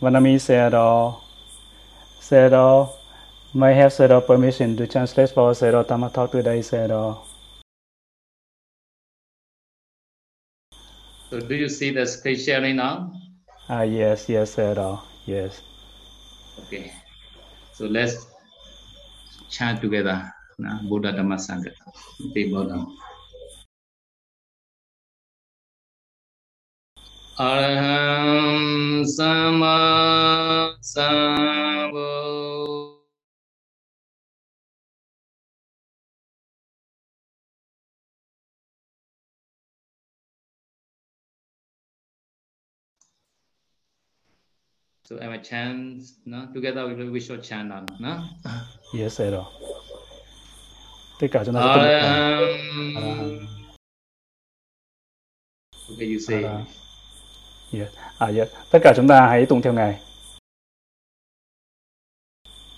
Vanami Sayadaw. Uh, Sayadaw, uh, may I have Sayadaw uh, permission to translate for Sayadaw Tama talk today, Sayadaw. So do you see the screen sharing now? Ah, yes, yes, Sayadaw. Yes. Okay. So let's chant together. Buddha Dhamma Sangha. Okay, bow down. Araham Sama Sambo So am I chant no? together we will we should chant on no? Yes, Sayadaw. Tất cả chúng ta sẽ cùng đọc Araham Araham. Okay, you say Araham. Yeah. À, yeah. Tất cả chúng ta hãy tụng theo Ngài.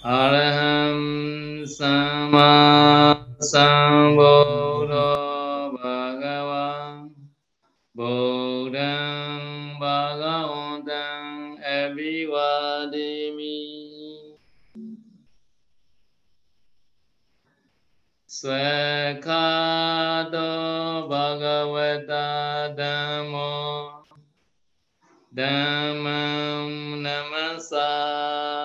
Araham Sama Sambuddho Bhagava Buddhang Bhagavantang Abhivadimi Svekhato Bhagavata Dhammo Dhammam Namasami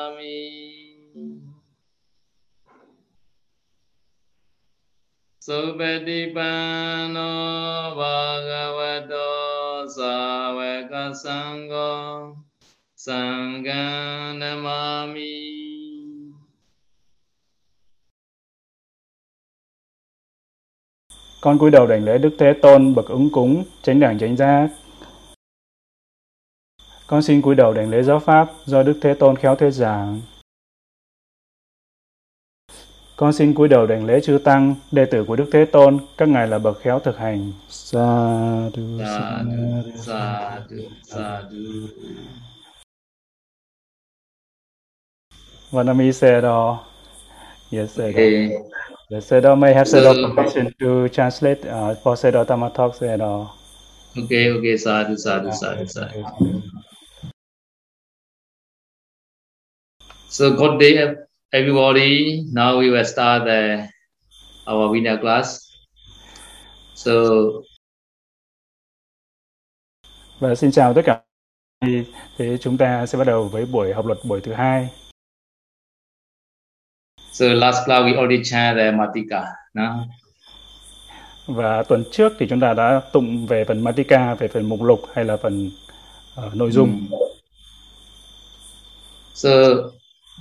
Supatipanno Bhagavato Savaka Sangha Sangha Namami Con cúi đầu đảnh lễ Đức Thế Tôn bậc ứng cúng, chánh đẳng chánh giác. Con xin cúi đầu đảnh lễ giáo pháp do Đức Thế Tôn khéo thuyết giảng. Con xin cúi đầu đảnh lễ chư tăng, đệ tử của Đức Thế Tôn, các ngài là bậc khéo thực hành. Sa du sa Sadhu, sadhu, sadhu. Vanami Sayadaw. Yes, Sayadaw. Okay. Yes, Sayadaw may have So- permission to translate uh, for Sayadaw Tama Talk, Sayadaw. Okay, okay, sadhu, sadhu, sadhu, sadhu. So good day, everybody. Now we will start the, our Vinaya class. So Và xin chào tất cả. Thì, chúng ta sẽ bắt đầu với buổi học luật buổi thứ hai. so last class we already chant the Matika. No? Và tuần trước thì chúng ta đã tụng về phần Matika, về phần mục lục hay là phần ờ, nội dung. Mm. So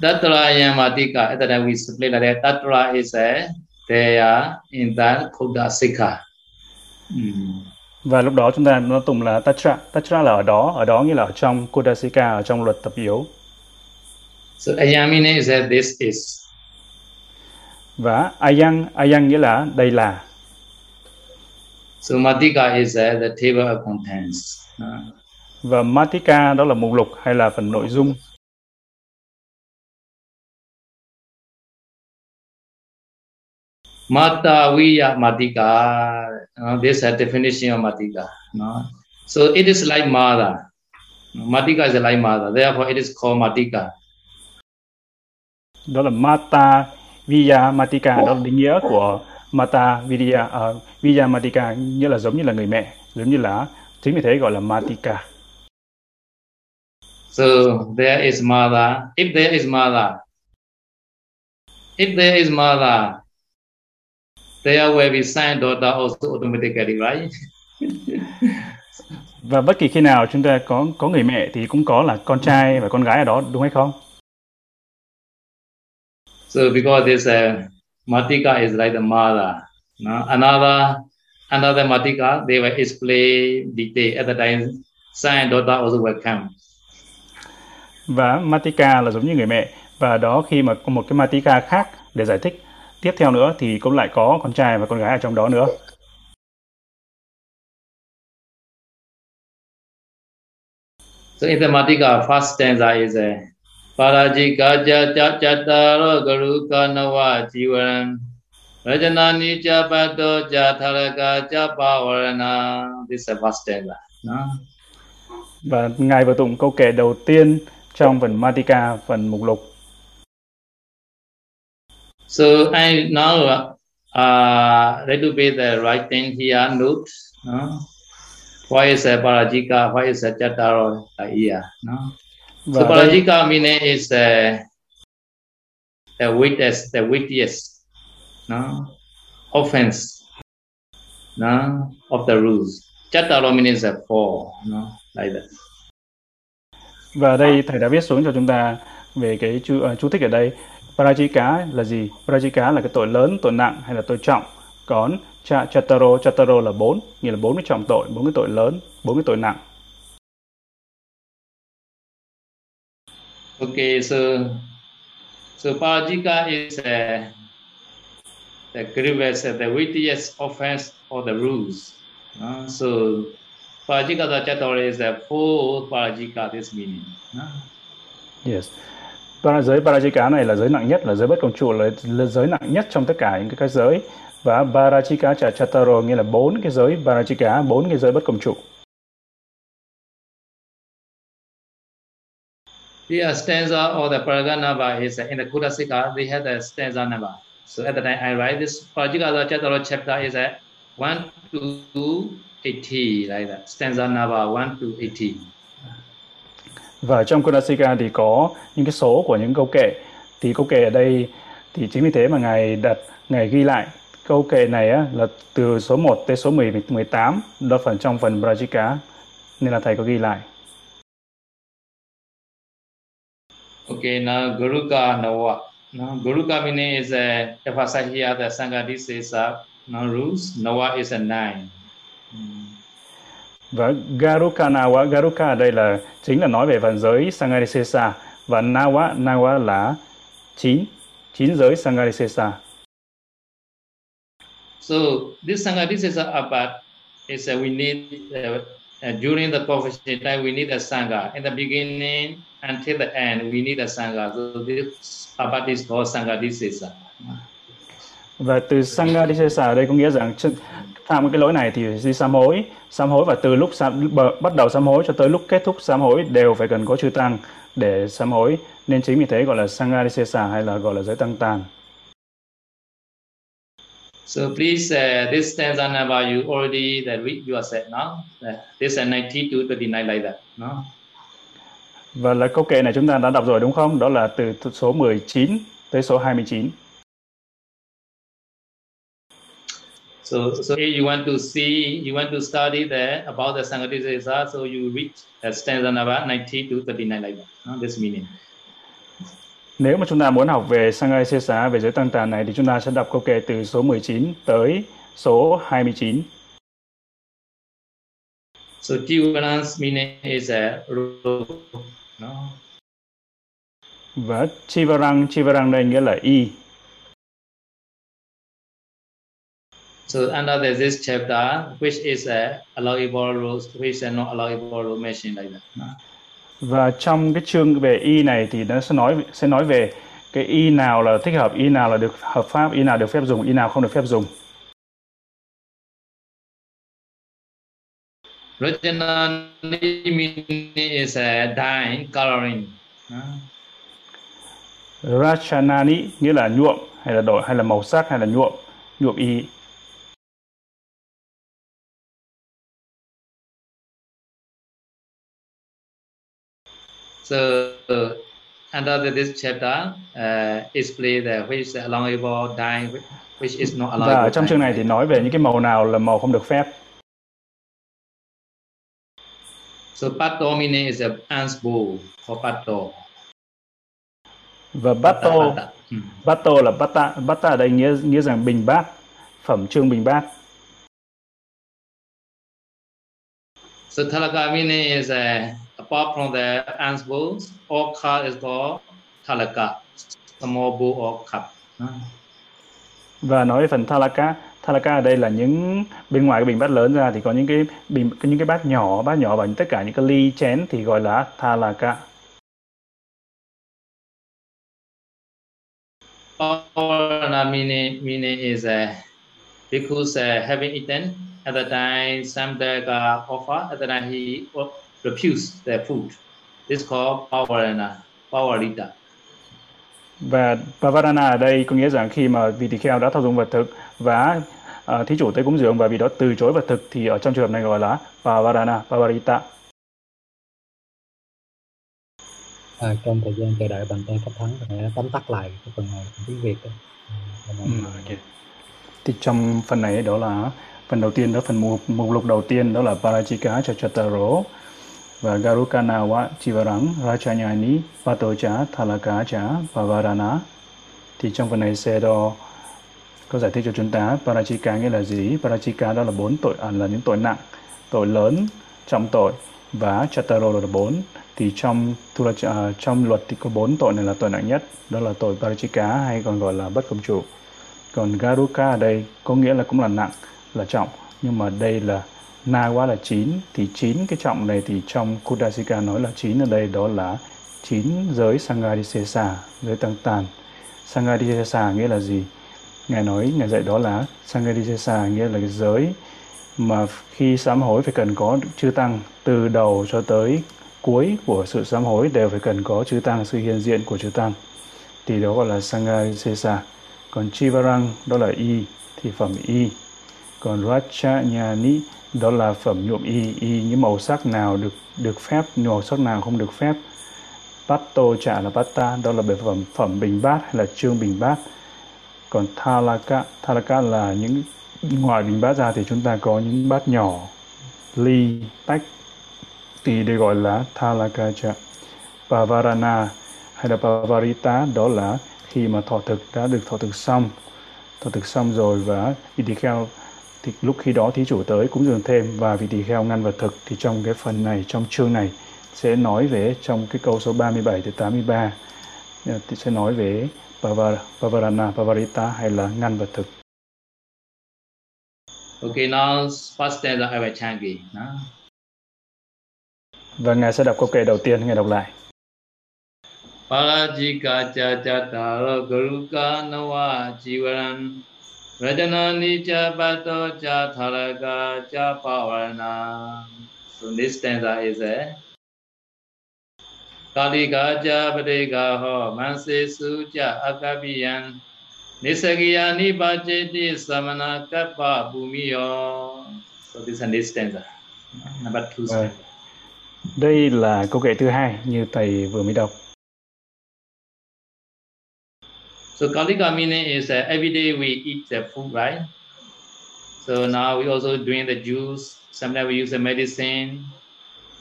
Tatraya Matika, at that we explain like that. Tatra is a there in that Khuddha Sikha. Mm. Và lúc đó chúng ta nó tụng là Tatra. Tatra là ở đó, ở đó nghĩa là ở trong Kudasika, ở trong luật tập yếu. So Ayamine is that this is. Và Ayang, Ayang nghĩa là đây là. So Matika is uh, the table of contents. Và Matika đó là mục lục hay là phần nội dung. Mata Viya Matika. Uh, this is a definition of Matika. No? So it is like Mada. Matika is like Mada. Therefore, it is called Matika. Đó là Mata Viya Matika, đó là định nghĩa của Mata Vidya, uh, Viya Matika nghĩa là giống như là người mẹ, giống như là chính vì thế gọi là Matika. So there is Mada. If there is Mada, if there is Mada, there will be son daughter also automatically, right? Và bất kỳ khi nào chúng ta có có người mẹ thì cũng có là con trai và con gái ở đó đúng hay không? So because this uh, Matika is like the mother. No? Another another Matika, they will explain detail at the time. And daughter also will come. Và Matika là giống như người mẹ và đó khi mà có một cái Matika khác để giải thích tiếp theo nữa thì cũng lại có con trai và con gái ở trong đó nữa. So in the Matika, first stanza is a Parajika ja chataro garu kanawa jivaram Rajana nija pato ja tharaka ja pavarana. This is the first stanza. No? Và ngài vừa tụng câu kệ đầu tiên trong phần Matika phần mục lục. So I now uh, be the writing here note. No? Why is a parajika? Why is a chataro here? No? So parajika meaning is the the weakest, the weakest, no offense, no of the rules. Chataro meaning is a four, no like that. và đây thầy đã viết xuống cho chúng ta về cái chú, uh, chú thích ở đây. Parajika là gì? Parajika là cái tội lớn, tội nặng hay là tội trọng. Còn cha, chataro, chataro là bốn, nghĩa là bốn cái trọng tội, bốn cái tội lớn, bốn cái tội nặng. Okay, so so parajika is uh, the grievous, the weightiest offense of the rules. Uh, so parajika the chatara is the full parajika. This meaning. Uh, Yes. Vâng Para, giới Parajika này là giới nặng nhất, là giới bất công trụ, là, là giới nặng nhất trong tất cả những cái, giới. Và Parajika Chataro nghĩa là bốn cái giới Parajika, bốn cái giới bất công trụ. The stanza or the paraganava is in the Kudasika, they have the stanza number. So at the time I write this Parajika Chataro chapter is at 1 to 80, like that. Stanza number 1 to 80. Và trong Kunasika thì có những cái số của những câu kệ. Thì câu kệ ở đây thì chính vì thế mà ngài đặt ngài ghi lại câu kệ này á, là từ số 1 tới số 10, 18 đó phần trong phần Brajika nên là thầy có ghi lại. Okay, now Guruka Nawa. Now, Guruka meaning is a emphasize here the Sangha this is a no rules. Nawa is a nine. Mm. Và Garuka Nawa, Garuka ở đây là chính là nói về phần giới Sangarisesa và Nawa, Nawa là 9, 9 giới Sangarisesa. So this sangarisesa this is that abad is uh, we need uh, uh, during the profession time we need a Sangha. In the beginning until the end we need a Sangha. So this abad is called sangarisesa this is a. Và từ Sangarisesa ở đây có nghĩa rằng phạm cái lỗi này thì đi sám hối, sám hối và từ lúc sám, bắt đầu sám hối cho tới lúc kết thúc sám hối đều phải cần có chư tăng để sám hối. Nên chính vì thế gọi là Sangarisesa hay là gọi là giới tăng tàn. So please, uh, this stanza number you already that read yourself, no? Uh, this is 90 to 29 like that, no? Và là câu kệ này chúng ta đã đọc rồi đúng không? Đó là từ số 19 tới số 29. So, so if you want to see, you want to study the about the Sangatisesa, so you read uh, stanza number 90 to 39 like that, no? This meaning. Nếu mà chúng ta muốn học về Sangarisesa, về giới tăng tàn này thì chúng ta sẽ đọc câu kệ từ số 19 tới số 29. So Jivan's meaning is a no? Và Chivarang, Chivarang đây nghĩa là y. So under the, this chapter, which is a allowable rules, which is not allowable rule mentioned like that. Và trong cái chương về y này thì nó sẽ nói sẽ nói về cái y nào là thích hợp, y nào là được hợp pháp, y nào được phép dùng, y nào không được phép dùng. Meaning is a dyeing, coloring. Rachanani nghĩa là nhuộm hay là đổi hay là màu sắc hay là nhuộm, nhuộm y. So under this chapter, uh, explain the which is allowable dye, which- is not Và allowable. ở trong chương này thì nói về những cái màu nào là màu không được phép. So pato meaning is a ants bowl for pato. Và bato, Pata. Mm. bato là bata, bata ở đây nghĩa nghĩa rằng bình bát, phẩm trương bình bát. So talaka meaning is uh, apart from the all cup is called talaka, small bowl or cup. Và nói về phần thalaka, thalaka ở đây là những bên ngoài cái bình bát lớn ra thì có những cái bình những cái bát nhỏ, bát nhỏ và tất cả những cái ly chén thì gọi là thalaka. All meaning meaning is uh, because uh, having eaten at the time Samdaka offer at the time he refused the food. This called Pavarana, Pavarita. và Pavarana ở đây có nghĩa rằng khi mà vị tỳ kheo đã thao dụng vật thực và uh, thí chủ tới cúng dường và vị đó từ chối vật thực thì ở trong trường hợp này gọi là Pavarana, Pavarita. à, trong thời gian chờ đợi bàn tay pháp thắng thì hãy tóm tắt lại cái phần này tiếng việt đó. À, Ừ, ok. Thì trong phần này đó là phần đầu tiên đó phần mục, mục lục đầu tiên đó là Parajika Chachataro và Garukanawa Chivarang Rachanyani Patocha Thalakacha Pavarana. Thì trong phần này sẽ đo có giải thích cho chúng ta Parachika nghĩa là gì? Parachika đó là bốn tội à, là những tội nặng, tội lớn, trọng tội và Chataro là bốn. Thì trong Thula, à, trong luật thì có bốn tội này là tội nặng nhất, đó là tội parachika hay còn gọi là bất công chủ. Còn Garuka ở đây có nghĩa là cũng là nặng, là trọng, nhưng mà đây là na quá là chín thì chín cái trọng này thì trong Kudasika nói là chín ở đây đó là chín giới Sangadisesa, giới tăng tàn. Sangadisesa nghĩa là gì? Ngài nói, Ngài dạy đó là Sangadisesa nghĩa là cái giới mà khi sám hối phải cần có chư tăng từ đầu cho tới cuối của sự sám hối đều phải cần có chư tăng, sự hiện diện của chư tăng. Thì đó gọi là Sangadisesa. Còn Chivarang đó là y thì phẩm y. Còn Rachanyani đó là phẩm nhuộm y, y những màu sắc nào được được phép, màu sắc nào không được phép. Patto trả là Patta, đó là bề phẩm phẩm bình bát hay là trương bình bát. Còn Thalaka, Thalaka là những ngoài bình bát ra thì chúng ta có những bát nhỏ, ly, tách thì được gọi là Thalakacha. Pavarana hay là Pavarita đó là khi mà thọ thực đã được thọ thực xong thọ thực xong rồi và vị tỳ kheo thì lúc khi đó thí chủ tới cúng dường thêm và vị tỳ kheo ngăn vật thực thì trong cái phần này trong chương này sẽ nói về trong cái câu số 37 tới 83 ờ, thì sẽ nói về Pavar, Pavarana, Pavarita hay là ngăn vật thực. Okay, now first stanza I will chant again. No? Và Ngài sẽ đọc câu kệ đầu tiên, Ngài đọc lại. Parajika cha cha taro garuka nawa jivaran Rajana nija bato cha tharaka cha pavarana So, this stanza is a Kalika cha padeka ho, manse su cha akapiyan Nisagiya nipajeti samana kappa bhumiyo. So, this is this stanza. Number two. Stanza Đây là câu kệ thứ hai như thầy vừa mới đọc. So Kalika meaning is uh, every day we eat the food, right? So now we also drink the juice. Sometimes we use the medicine.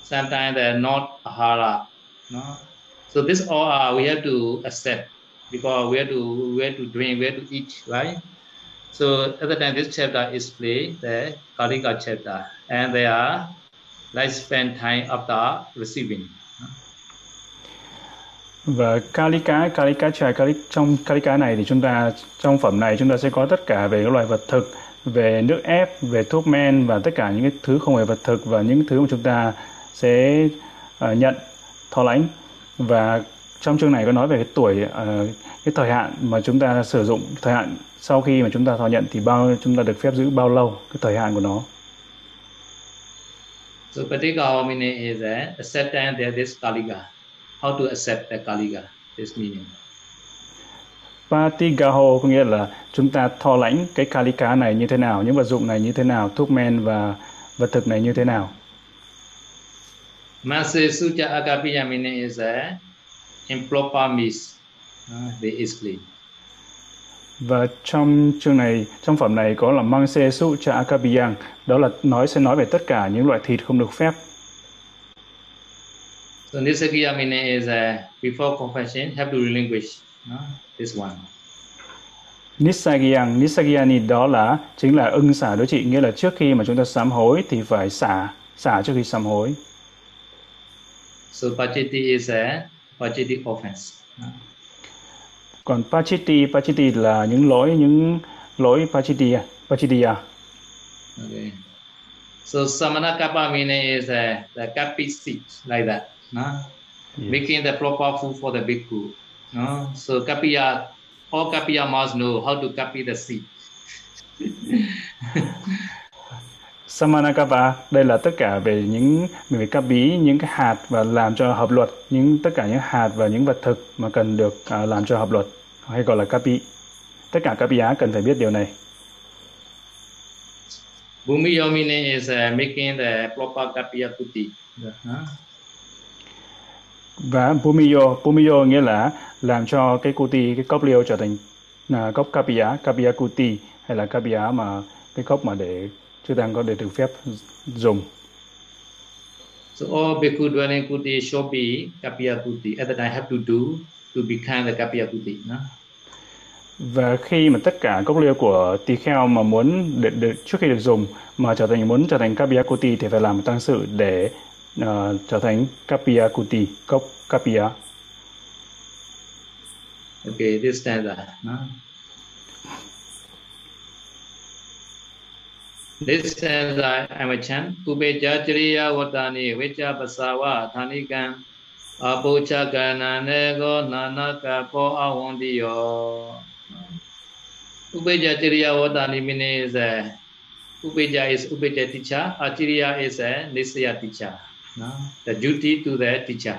Sometimes they're not ahara. No? So this all are we have to accept because we have to we have to drink, we have to eat, right? So at the time this chapter is played, the Kalika chapter, and they are like spend time after receiving. Và Kalika, Kalika trà Kali, trong Kalika này thì chúng ta trong phẩm này chúng ta sẽ có tất cả về các loại vật thực, về nước ép, về thuốc men và tất cả những cái thứ không phải vật thực và những thứ mà chúng ta sẽ uh, nhận thọ lãnh và trong chương này có nói về cái tuổi uh, cái thời hạn mà chúng ta sử dụng thời hạn sau khi mà chúng ta thọ nhận thì bao chúng ta được phép giữ bao lâu cái thời hạn của nó So Patika meaning is uh, acceptance that this Kalika. How to accept the Kalika, this meaning. Patigaho có nghĩa là chúng ta thọ lãnh cái Kalika này như thế nào, những vật dụng này như thế nào, thuốc men và vật thực này như thế nào. Mase Suja Agapiya meaning is a improper means. Uh, they explain. Và trong chương này, trong phẩm này có là Mangse Su Cha Akabiyang, đó là nói sẽ nói về tất cả những loại thịt không được phép. So Nisakiya meaning is uh, before confession have to relinquish uh, this one. Nisagiyang, Nisagiyani đó là chính là ưng xả đối trị, nghĩa là trước khi mà chúng ta sám hối thì phải xả, xả trước khi sám hối. So Pachiti is a Pachiti offense. Uh, Còn Pachiti, Pachiti là những lỗi, những lỗi Pachiti, Pachitiya. okay. So Samana Kappa meaning is uh, the kapi seat like that. Uh, making the proper food for the bhikkhu. No? So Kapiya, all Kapiya must know how to copy the seed. Samanakapa đây là tất cả về những về kapi những cái hạt và làm cho hợp luật những tất cả những hạt và những vật thực mà cần được uh, làm cho hợp luật hay gọi là kapi tất cả kapiya cần phải biết điều này Bhumi Yomine is uh, making the proper kapiya kuti. Uh-huh. Và Bhumiyo Bhumiyo nghĩa là làm cho cái kuti cái cốc liêu trở thành uh, cốc kapiya kapiya kuti hay là kapiya mà cái cốc mà để chư tăng có để được phép dùng So all bhikkhu dwelling kuti should be kapiya kuti. At that time have to do to become the kapiya kuti. No? và khi mà tất cả cốc liêu của tỳ kheo mà muốn để, để, trước khi được dùng mà trở thành muốn trở thành kapiya kuti thì phải làm tăng sự để uh, trở thành kapiya kuti cốc kapiya Okay, this stanza. No? This stanza I'm a chant. Upeja chariya vatani vicha pasava thanikan apocha karananego nanaka po awandiyo. Upeja chariya vatani meaning is a Upeja is Upeja teacher, Achiriya is a Nisaya teacher. No? The duty to the teacher.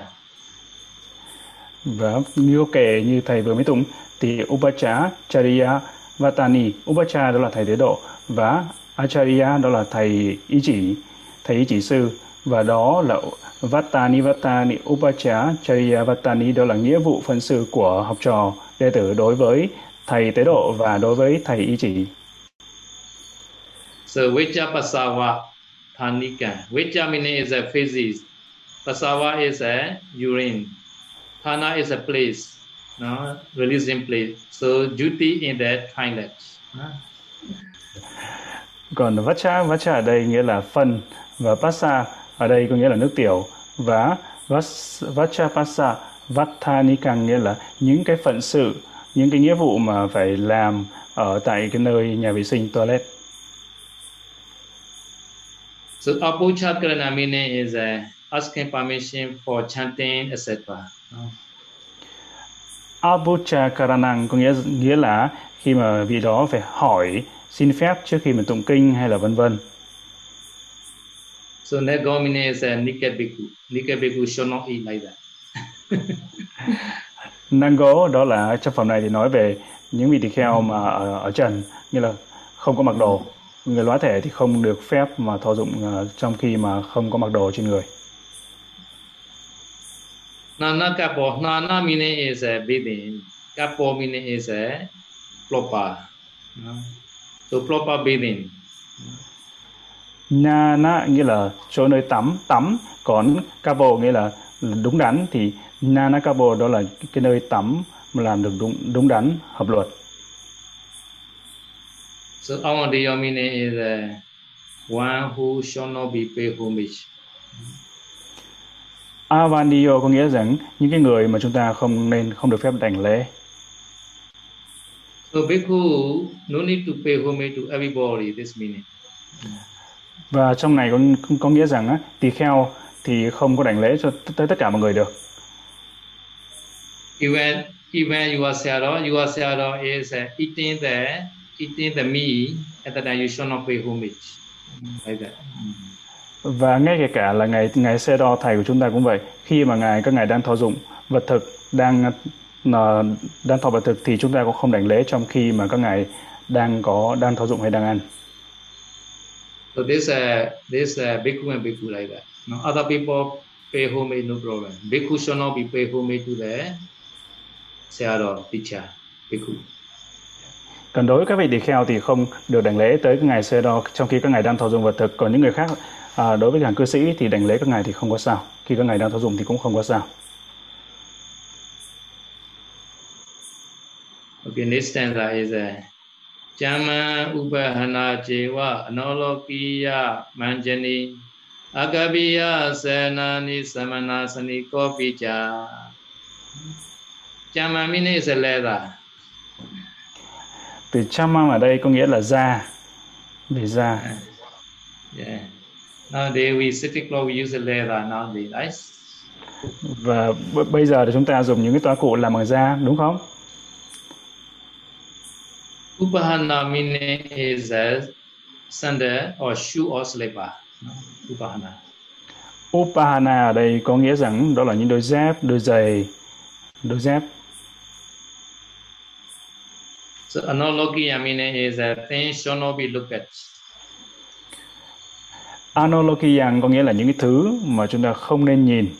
và như kể như thầy vừa mới tụng thì Upacha, Chariya, Vatani Upacha đó là thầy tế độ và Acharya đó là thầy ý chỉ thầy ý chỉ sư và đó là Vatani Vatani Upacha Chariya Vatani đó là nghĩa vụ phân sự của học trò đệ tử đối với thầy tế độ và đối với thầy ý chỉ So Vicha Pasava Thanika. Vicha is a physics. Pasava is a urine. Thana is a place. No, releasing place. So duty in that toilet. No? còn Vacha Vacha ở đây nghĩa là phân và pasa ở đây có nghĩa là nước tiểu và Vas- Vacha pasa Vattanikang nghĩa là những cái phận sự những cái nghĩa vụ mà phải làm ở tại cái nơi nhà vệ sinh toilet So Apocha Karana meaning is uh, asking permission for chanting, etc. No? Abucha Karanang có nghĩa nghĩa là khi mà vị đó phải hỏi xin phép trước khi mình tụng kinh hay là vân vân. So Nego meaning is a Nika Bhikkhu. Nika Bhikkhu should not eat like that. Nango đó là trong phẩm này thì nói về những vị tỳ kheo mà ở, ở trần như là không có mặc đồ. Người lõa thể thì không được phép mà thọ dụng ờ, trong khi mà không có mặc đồ trên người. Nana Kapo. Nana meaning is a bathing. Kapo meaning is a. No? So bathing. Na na nghĩa là chỗ nơi tắm tắm còn kapo nghĩa là đúng đắn thì na na kapo đó là cái nơi tắm mà làm được đúng đúng đắn hợp luật. So Awandiya meaning is uh, one who shall not be paid homage. Avandiyo có nghĩa rằng những cái người mà chúng ta không nên không được phép đảnh lễ. So bhikkhu no need to pay homage to everybody. This meaning. Và trong này có có nghĩa rằng á, tỳ kheo thì không có đảnh lễ cho tới tất cả mọi người được. Even even your sayadaw, your sayadaw is uh, eating the eating the meat at you shall not pay homage. Like that. Và ngay kể cả là ngài ngài xe đo thầy của chúng ta cũng vậy. Khi mà ngài các ngài đang thọ dụng vật thực đang là đang thọ vật thực thì chúng ta cũng không đảnh lễ trong khi mà các ngài đang có đang thọ dụng hay đang ăn. So this uh, this uh, bhikkhu and bhikkhu like that. No, other people pay homage, no problem. Bhikkhu shall not be pay homage to the sayadaw, teacher, bhikkhu. Còn đối với các vị tỳ kheo thì không được đảnh lễ tới các ngài xe đo trong khi các ngài đang thọ dụng vật thực. Còn những người khác à, đối với hàng cư sĩ thì đảnh lễ các ngài thì không có sao. Khi các ngài đang thọ dụng thì cũng không có sao. Okay, next stanza is uh, a Chama upahana Jewa anolokiya manjani agabiya Senani Samanasani kopicha. Chama meaning is a leather. Từ chamam ở đây có nghĩa là da, về da. Yeah. Nowadays we city cloth we use a leather nowadays, right? Và b- bây giờ thì chúng ta dùng những cái toa cụ làm bằng da, đúng không? Upahana meaning is a sandal or shoe or slipper. Upahana. Upahana ở đây có nghĩa rằng đó là những đôi dép, đôi giày, đôi dép. So analogy meaning is that things shall not be looked at. Analogiyang có nghĩa là những cái thứ mà chúng ta không nên nhìn.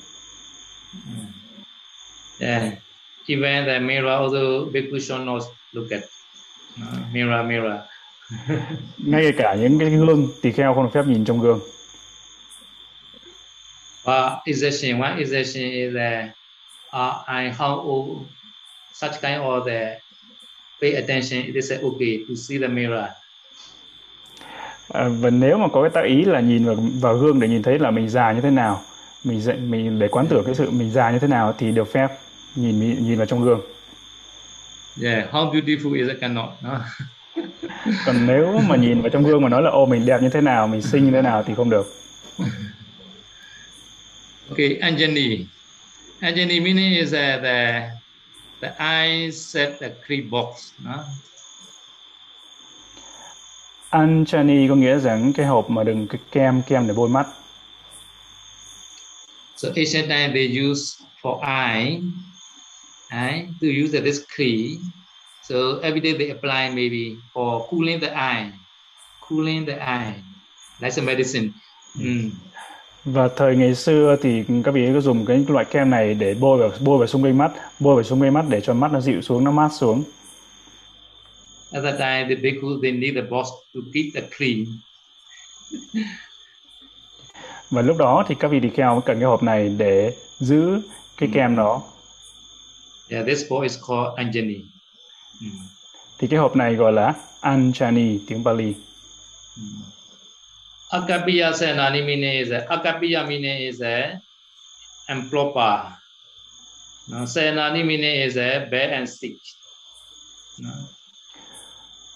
Yeah. Even the mirror also bhikkhu shall not look at. Uh, mirror, mirror. Ngay cả những cái gương tỳ kheo không được phép nhìn trong gương. But exception, one exception is that uh, I how such kind of the pay attention, it is okay to see the mirror. À, và nếu mà có cái tác ý là nhìn vào, vào gương để nhìn thấy là mình già như thế nào, mình dạy mình để quán tưởng cái sự mình già như thế nào thì được phép nhìn nhìn vào trong gương. Yeah, how beautiful is it cannot. No? Còn nếu mà nhìn vào trong gương mà nói là ô mình đẹp như thế nào, mình xinh như thế nào thì không được. Okay, Anjani. Anjani meaning is that the the eye set the creep box. No? Anjani có nghĩa rằng cái hộp mà đừng cái kem kem để bôi mắt. So ancient time they use for eye, eye to use this key. So every day they apply maybe for cooling the eye, cooling the eye, like a medicine. Mm. Và thời ngày xưa thì các vị có dùng cái loại kem này để bôi vào bôi vào xung quanh mắt, bôi vào xung quanh mắt để cho mắt nó dịu xuống, nó mát xuống. At that time, the bhikkhu they need the box to keep the clean. Và lúc đó thì các vị tỳ kheo cần cái hộp này để giữ cái kem đó. Yeah, this box is called Anjani. Mm. Thì cái hộp này gọi là Anjani tiếng Bali. Mm. Akapiya senani meaning is a akapiya meaning is a improper. No, senani meaning is a bad and sick. No.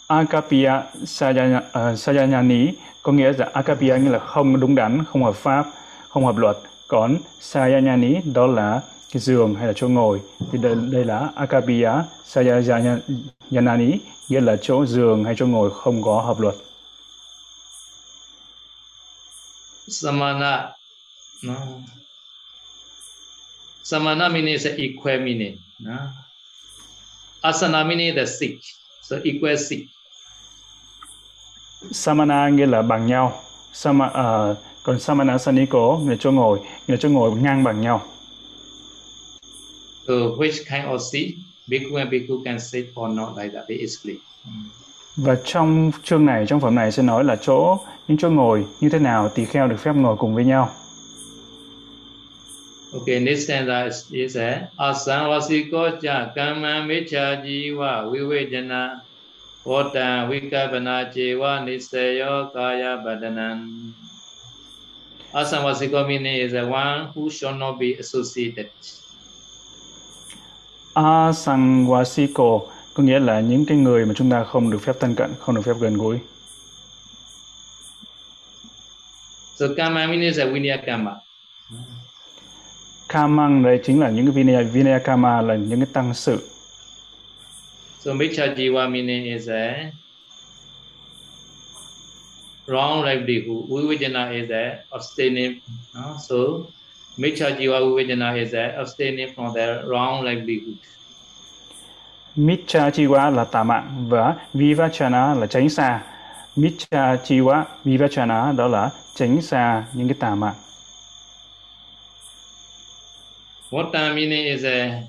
Akapia Sayanya, uh, ờ, Sayanyani có nghĩa là Akapia nghĩa là không đúng đắn, không hợp pháp, không hợp luật. Còn Sayanyani đó là cái giường hay là chỗ ngồi. Thì đây, đây là Akapia Sayanani nghĩa là chỗ giường hay chỗ ngồi không có hợp luật. Samana. No. Samana meaning is equal meaning. No. Asana meaning the sick. So equal sick. Samana nghĩa là bằng nhau. Sama, uh, còn Samana Saniko nghĩa là chỗ ngồi, nghĩa là chỗ ngồi ngang bằng nhau. So which kind of seat bhikkhu and bhikkhu can sit or not like that? They explain. Và trong chương này, trong phẩm này sẽ nói là chỗ, những chỗ ngồi như thế nào tỳ kheo được phép ngồi cùng với nhau. Okay, next stanza is, asanvasiko cha kama mecha jiva vivejana vota vikavana jiva nisayo kaya badanan. Asanvasiko meaning is the one who shall not be associated. Asangwasiko có nghĩa là những cái người mà chúng ta không được phép thân cận, không được phép gần gũi. So kama meaning is a vinaya kama. Kamang đây chính là những cái vinaya, vinaya kama là những cái tăng sự. So mecha jiva meaning is a wrong livelihood. Vivejana is a abstaining. No? So mecha jiva vivejana is a abstaining from the wrong livelihood. Micha Chiwa là tà mạng và Vivachana là tránh xa. Micha Chiwa, Vivachana đó là tránh xa những cái tà mạng. Vata meaning is a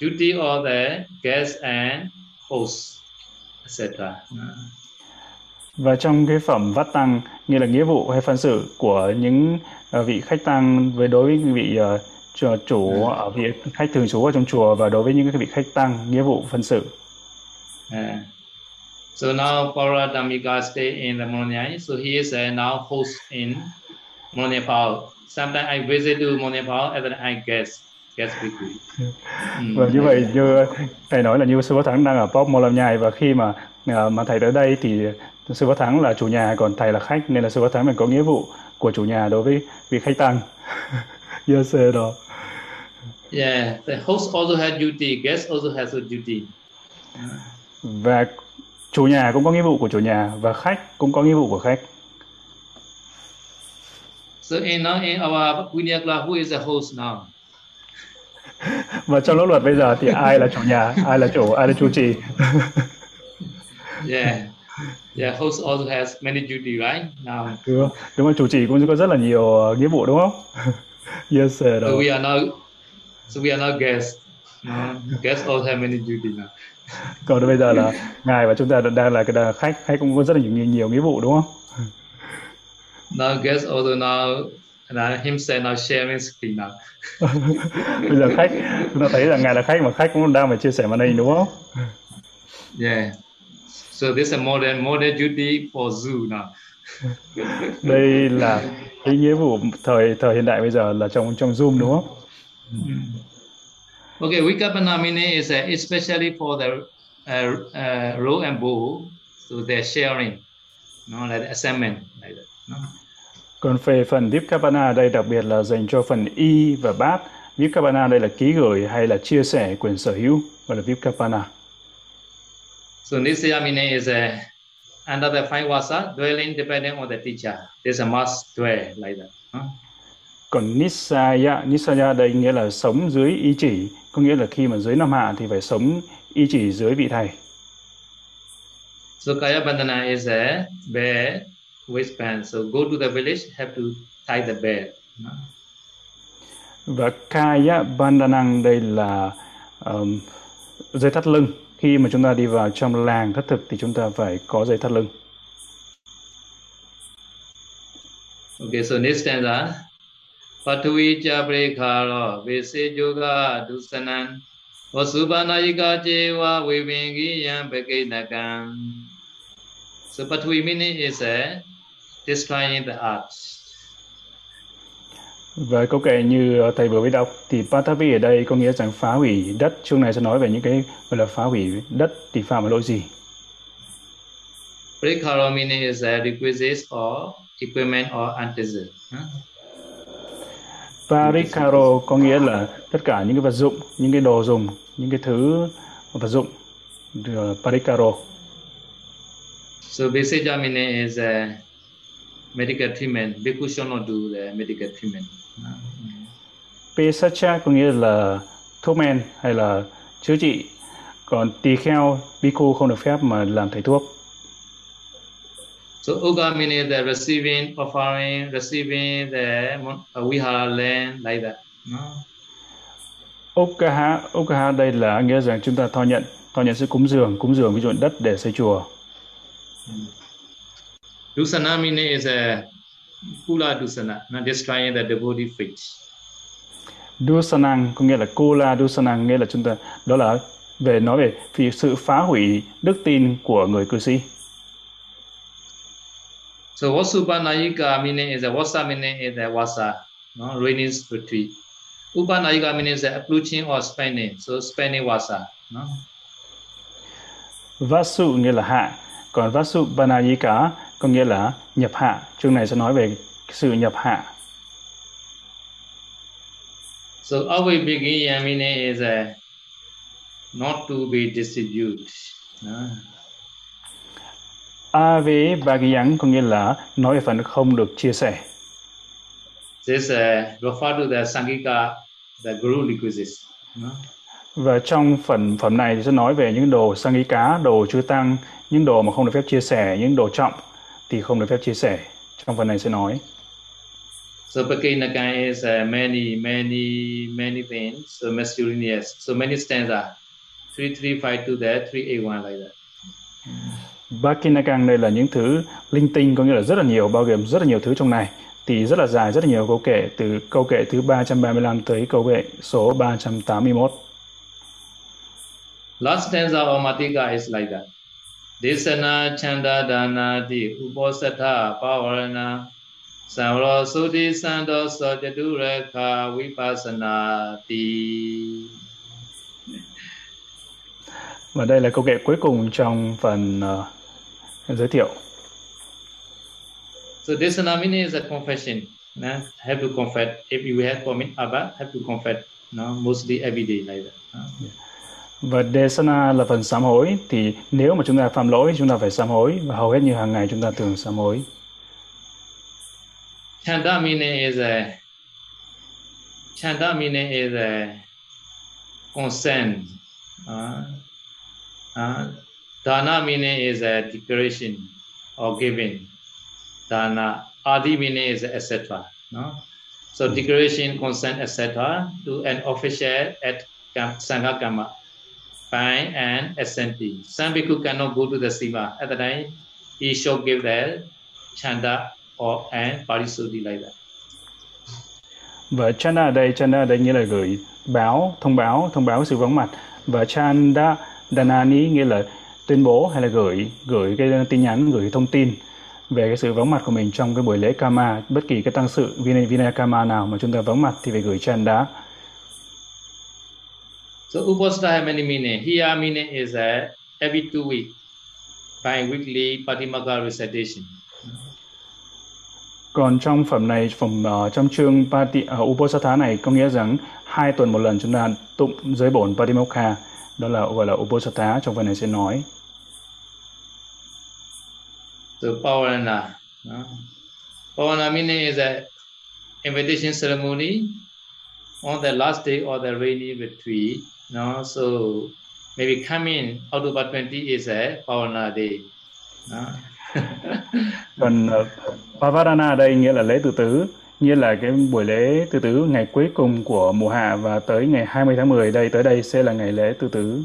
duty of the guest and host, etc. Và trong cái phẩm vắt tăng nghĩa là nghĩa vụ hay phân xử của những uh, vị khách tăng với đối với vị uh, chủ, chủ ở vị khách thường trú ở trong chùa và đối với những cái vị khách tăng nghĩa vụ phân xử. Uh, so now Paradamika stay in the Mononya. So he is uh, now host in Monopal. Sometimes I visit to Monopal and then I guest guest bhikkhu. Mm. Và như vậy như thầy nói là như sư Bá Thắng đang ở Pop Mô Lam Nhai và khi mà à, mà thầy tới đây thì sư Bá Thắng là chủ nhà còn thầy là khách nên là sư Bá Thắng mình có nghĩa vụ của chủ nhà đối với vị khách tăng. yes, đó. Yeah, the host also has duty, guest also has a duty. Và chủ nhà cũng có nghĩa vụ của chủ nhà và khách cũng có nghĩa vụ của khách. So in, in our Vinaya class, who is the host now? và trong lớp luật bây giờ thì ai là chủ nhà ai là chủ ai là chủ trì? Yeah yeah host also has many duty right? Now. Đúng đúng không? Chủ trì cũng có rất là nhiều uh, nghĩa vụ đúng không? Yes sir so we are now so we are now guests. Uh, guests also have many duty now. Còn bây giờ là ngài và chúng ta đang là cái khách khách cũng có rất là nhiều nhiều nghĩa vụ đúng không? Now guests also now and himself now sharing screen now. Bây giờ khách chúng ta thấy là ngài là khách mà khách cũng đang phải chia sẻ màn hình đúng không? Yeah. So this is a modern modern duty for zoo now. Đây là cái nghĩa vụ thời thời hiện đại bây giờ là trong trong zoom đúng không. Okay Vikapana meaning is uh, especially for the uh, uh, row and bow so they're sharing no like the assignment like that no còn về phần Vipkapana đây đặc biệt là dành cho phần y và bát. Vipkapana đây là ký gửi hay là chia sẻ quyền sở hữu gọi là Vipkapana. So Nisayamine is a under the five vasa dwelling depending on the teacher. There's a must dwell like that. Huh? Còn Nisaya, Nisaya đây nghĩa là sống dưới ý chỉ, có nghĩa là khi mà dưới năm hạ thì phải sống ý chỉ dưới vị thầy. So Kaya Bandhana is a bed waistband. So go to the village, have to tie the belt. Và kaya bandhanang đây là um, dây thắt lưng. Khi mà chúng ta đi vào trong làng thất thực thì chúng ta phải có dây thắt lưng. Okay, so next stanza. Patui chaprekharo vese yoga dusanan vasubanayika jewa vivingiyan bekinakan. So Patui meaning is a destroying the earth. Với câu kệ như thầy vừa mới đọc thì Patavi ở đây có nghĩa rằng phá hủy đất. Chương này sẽ nói về những cái gọi là phá hủy đất thì phạm vào lỗi gì. Prekaro meaning is a requisite or equipment or antecedent. Parikaro có nghĩa là tất cả những cái vật dụng, những cái đồ dùng, những cái thứ vật dụng. Parikaro. So meaning is a medical treatment. Bhikkhu should not do the medical treatment. Pesacha có nghĩa là thuốc men hay là chữa trị. Còn tỳ kheo, bhikkhu không được phép mà làm thầy thuốc. So uga meaning the receiving, offering, receiving the uh, vihara land like that. No? Ukaha, Ukaha đây là nghĩa rằng chúng ta thọ nhận, thọ nhận sự cúng dường, cúng dường ví dụ đất để xây chùa. Dusana meaning is a kula dusana, not destroying the devotee faith. Dusanang có nghĩa là kula dusanang nghĩa là chúng ta đó là về nói về vì sự phá hủy đức tin của người cư sĩ. So Vasubanayika meaning is a Vasa meaning is a Vasa, no? raining retreat. Upanayika meaning is a approaching or spinning, so spinning Vasa. No? Vasu nghĩa là hạ, còn Vasu Banayika có nghĩa là nhập hạ. Chương này sẽ nói về sự nhập hạ. So avibhigya meaning is a not to be distributed. No? Ave Bhagiyang có nghĩa là nói phần không được chia sẻ. This uh, refer to the Sangika, the Guru requisites. No? Và trong phần phẩm này thì sẽ nói về những đồ Sangika, đồ chư tăng, những đồ mà không được phép chia sẻ, những đồ trọng thì không được phép chia sẻ. Trong phần này sẽ nói. So Pakinaka is uh, many, many, many things. So miscellaneous. So many stanza. 3352 there, 381 like that. Bakinakang đây là những thứ linh tinh có nghĩa là rất là nhiều, bao gồm rất là nhiều thứ trong này. Thì rất là dài, rất là nhiều câu kệ từ câu kệ thứ 335 tới câu kệ số 381. Last stanza of Matika is like that. Desana chanda dana di uposatha pavarana samro sudi sando sajadu rekha vipassana ti. Và đây là câu kệ cuối cùng trong phần uh, giới thiệu. So desana meaning is a confession. No? Have to confess. If you have commit abba, have to confess. No? Mostly every day like that. Yeah. Và Desana là phần sám hối thì nếu mà chúng ta phạm lỗi chúng ta phải sám hối và hầu hết như hàng ngày chúng ta thường sám hối. Chanda meaning is a Chanda meaning is a consent. Uh, uh, dana meaning is a declaration or giving. Dana. Adi meaning is etc. No? So declaration, consent, etc. to an official at Sangha Kama by an assentee. Some bhikkhu cannot go to the Siva. At the time, he should give the chanda or and parisuddhi like that. Và chanda ở đây, chanda ở đây nghĩa là gửi báo, thông báo, thông báo sự vắng mặt. Và chanda danani nghĩa là tuyên bố hay là gửi gửi cái tin nhắn, gửi thông tin về cái sự vắng mặt của mình trong cái buổi lễ Kama, bất kỳ cái tăng sự Vinay, Vinay Kama nào mà chúng ta vắng mặt thì phải gửi chanda. So many meaning. Here meaning is uh, every two week, bi-weekly Patimaka recitation. Còn trong phẩm này, phẩm uh, trong chương Pati, uh, Uposatha này có nghĩa rằng hai tuần một lần chúng ta tụng giới bổn Patimokha, đó là gọi là Uposatha trong phần này sẽ nói. So Pavana. No? Pavana meaning is a invitation ceremony on the last day of the rainy retreat no so maybe coming October 20 is a Pavana day no? còn uh, Pavarana đây nghĩa là lễ tự tứ như là cái buổi lễ tự tứ ngày cuối cùng của mùa hạ và tới ngày 20 tháng 10 đây tới đây sẽ là ngày lễ tự tứ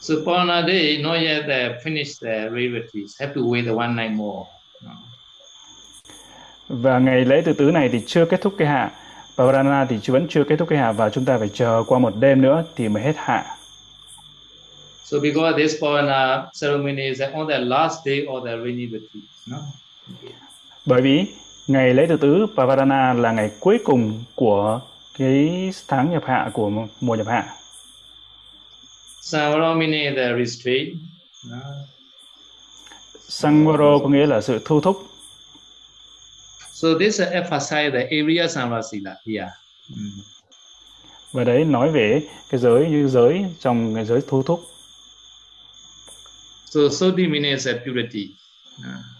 So Pavana day not yet uh, finished the retreat have to wait one night more và ngày lễ tự tứ này thì chưa kết thúc cái hạ Pavarana thì vẫn chưa kết thúc cái hạ và chúng ta phải chờ qua một đêm nữa thì mới hết hạ. So because this Pavana ceremony is on the last day of the rainy retreat. No? Bởi vì ngày lễ tự tứ Pavarana là ngày cuối cùng của cái tháng nhập hạ của mùa nhập hạ. Samvara meaning the restraint. Sangvaro có nghĩa là sự thu thúc. So this emphasize the area samrasila here. Mm. Và đấy nói về cái giới như giới trong cái giới thu thúc. So soti means purity. Uh.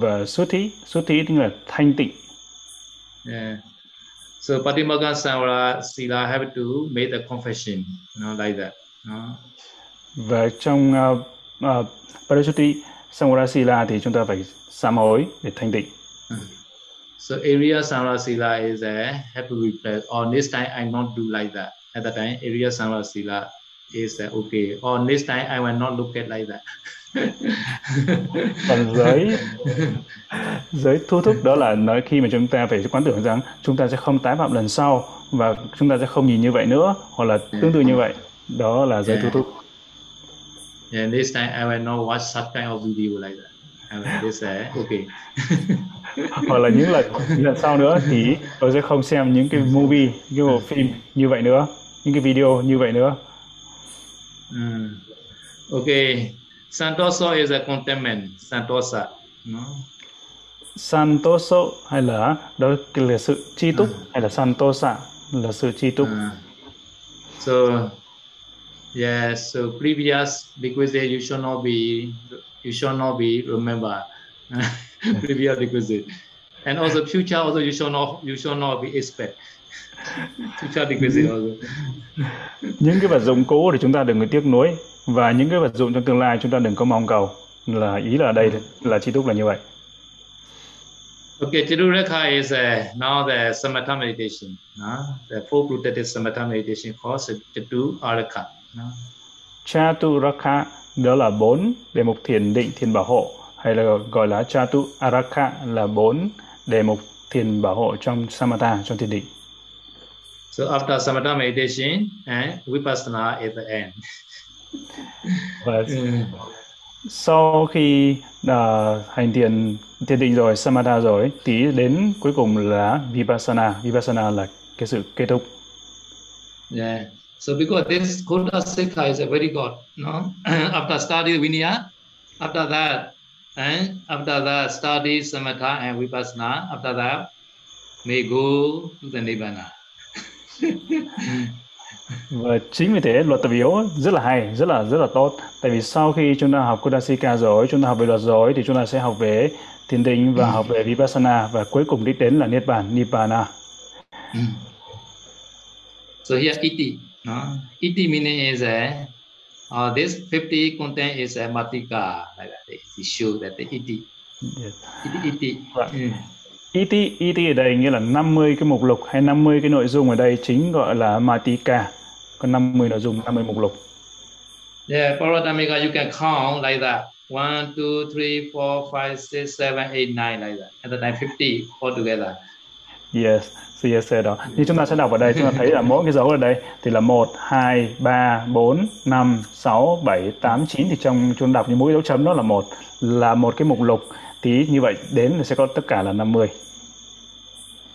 Và suthi, suthi tức là thanh tịnh. Yeah. So Patimokkha Samvara Sila have to make the confession, you know, like that. No? Và trong uh, uh, Parisutti Samvara Sila thì chúng ta phải sám hối để thanh tịnh. Mm. So area samvara sila is a have to replace. Or next time I not do like that. At that time, area samvara sila is uh, okay. Or next time I will not look at like that. còn giới giới thu thúc đó là nói khi mà chúng ta phải quán tưởng rằng chúng ta sẽ không tái phạm lần sau và chúng ta sẽ không nhìn như vậy nữa hoặc là tương tự như vậy. Đó là giới thu thúc yeah this time I will not watch such kind of video like that. I will just say okay. Hoặc là những lần lần sau nữa thì tôi sẽ không xem những cái movie những cái bộ phim như vậy nữa những cái video như vậy nữa mm. okay santoso is a contentment santosa no? santoso hay là đó là sự chi túc uh. hay là santosa là sự chi túc uh. so yeah so previous because you should not be you should not be remember previous requisite. And also future also you shall not you shall not be expect. Future requisite also. những cái vật dụng cũ thì chúng ta đừng có tiếc nuối và những cái vật dụng trong tương lai chúng ta đừng có mong cầu là ý là đây là chi túc là như vậy. Okay, Chidurekha is uh, now the samatha meditation. Uh, the four protected samatha meditation called Chidu Araka. Uh. Chaturaka đó là bốn đề mục thiền định thiền bảo hộ hay là gọi là Chatu Araka là bốn đề mục thiền bảo hộ trong Samatha, trong thiền định. So after Samatha meditation and Vipassana at the end. Và sau khi uh, hành thiền thiền định rồi, Samatha rồi, thì đến cuối cùng là Vipassana. Vipassana là cái sự kết thúc. Yeah. So because this Kota Sikha is a very good, no? after study Vinaya, after that And after that, study samatha and vipassana. After that, may go to the nibbana. Và chính vì thế luật tập yếu rất là hay rất là rất là tốt. Tại vì sau khi chúng ta học Kudasika rồi chúng ta học về luật rồi thì chúng ta sẽ học về thiền định và học về vipassana. Và cuối cùng đích đến là niết bàn nibbana so here iti no iti meaning is a uh, this 50 content is a matika like that it shows that the iti yes. iti iti right. mm. Iti iti ở đây nghĩa là 50 cái mục lục hay 50 cái nội dung ở đây chính gọi là matika có 50 nội dung 50 mục lục Yeah, Paratamika you can count like that. One, two, three, four, five, six, seven, eight, nine like that. And then 50 altogether. Yes, CSC đó. Như chúng ta sẽ đọc ở đây, chúng ta thấy là mỗi cái dấu ở đây thì là 1, 2, 3, 4, 5, 6, 7, 8, 9 thì trong chúng đọc như mỗi dấu chấm đó là một là một cái mục lục thì như vậy đến thì sẽ có tất cả là 50.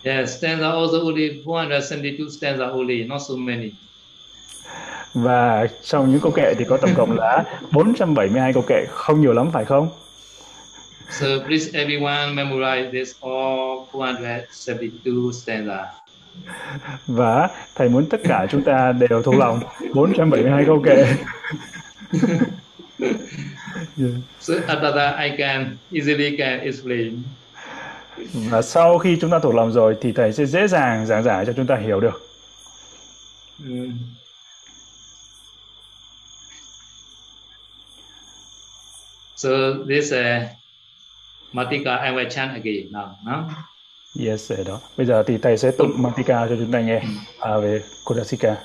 Yes, stanza also only 472 stanza only, not so many và trong những câu kệ thì có tổng cộng là 472 câu kệ không nhiều lắm phải không? So please everyone memorize this all 472 stanza. Và thầy muốn tất cả chúng ta đều thuộc lòng 472 câu kệ. yeah. So after that I can easily can explain. Và sau khi chúng ta thuộc lòng rồi thì thầy sẽ dễ dàng giảng giải cho chúng ta hiểu được. Mm. So this uh, Matika I will chant again now. No? Yes, đó. Bây giờ thì thầy sẽ tụng Matika cho chúng ta nghe à, về Kudasika.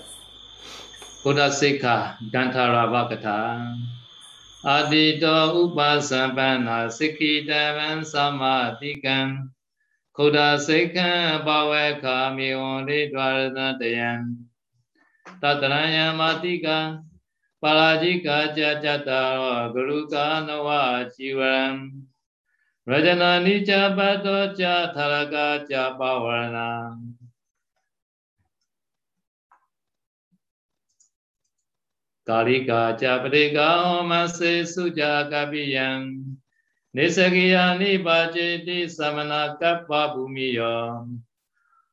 Kudasika Gantharava a ti to upa sampanna sikkhitavan samadhikam khuda sikkham bhave khami onli dvaratna dayan tataraya matika parajika jajataro guruka Kalika chaprika omase suja kabiyam. Nisakiya nipacheti samana kappa bhumiya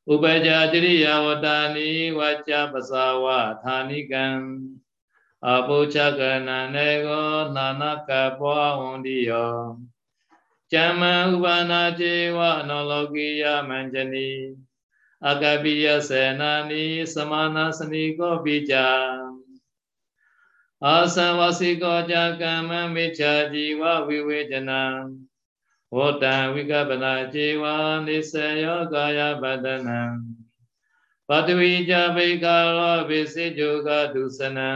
Upajajiriya vatani vacha pasawa thanikam. Apuchakana nego nanaka pwa ondiya Chama ubana jewa nologiya manjani. Agabiya senani samanasani gobicha ပိယံနေစကိယနိပါจิติသမနာကပ္ပဘူမိယောဥပကြจริယဝတ္တနိဝါจပဇာဝဌာနိကံအပုချကရဏနေကောနာနာကပောဝန္တိယောจม္မဥပနာเจဝနောလောကိယမัญจนีအကပိယစေနာနိသမနာစနိကောပိကြအာသံဝစီကောကြကမ္မမိစ္ဆာជីဝဝိဝေจနံဝတ္တံဝိကပနာเจဝနိစယောကာယပတနံပတဝိจဗေကာရောဝိစေจုကဒုစနံ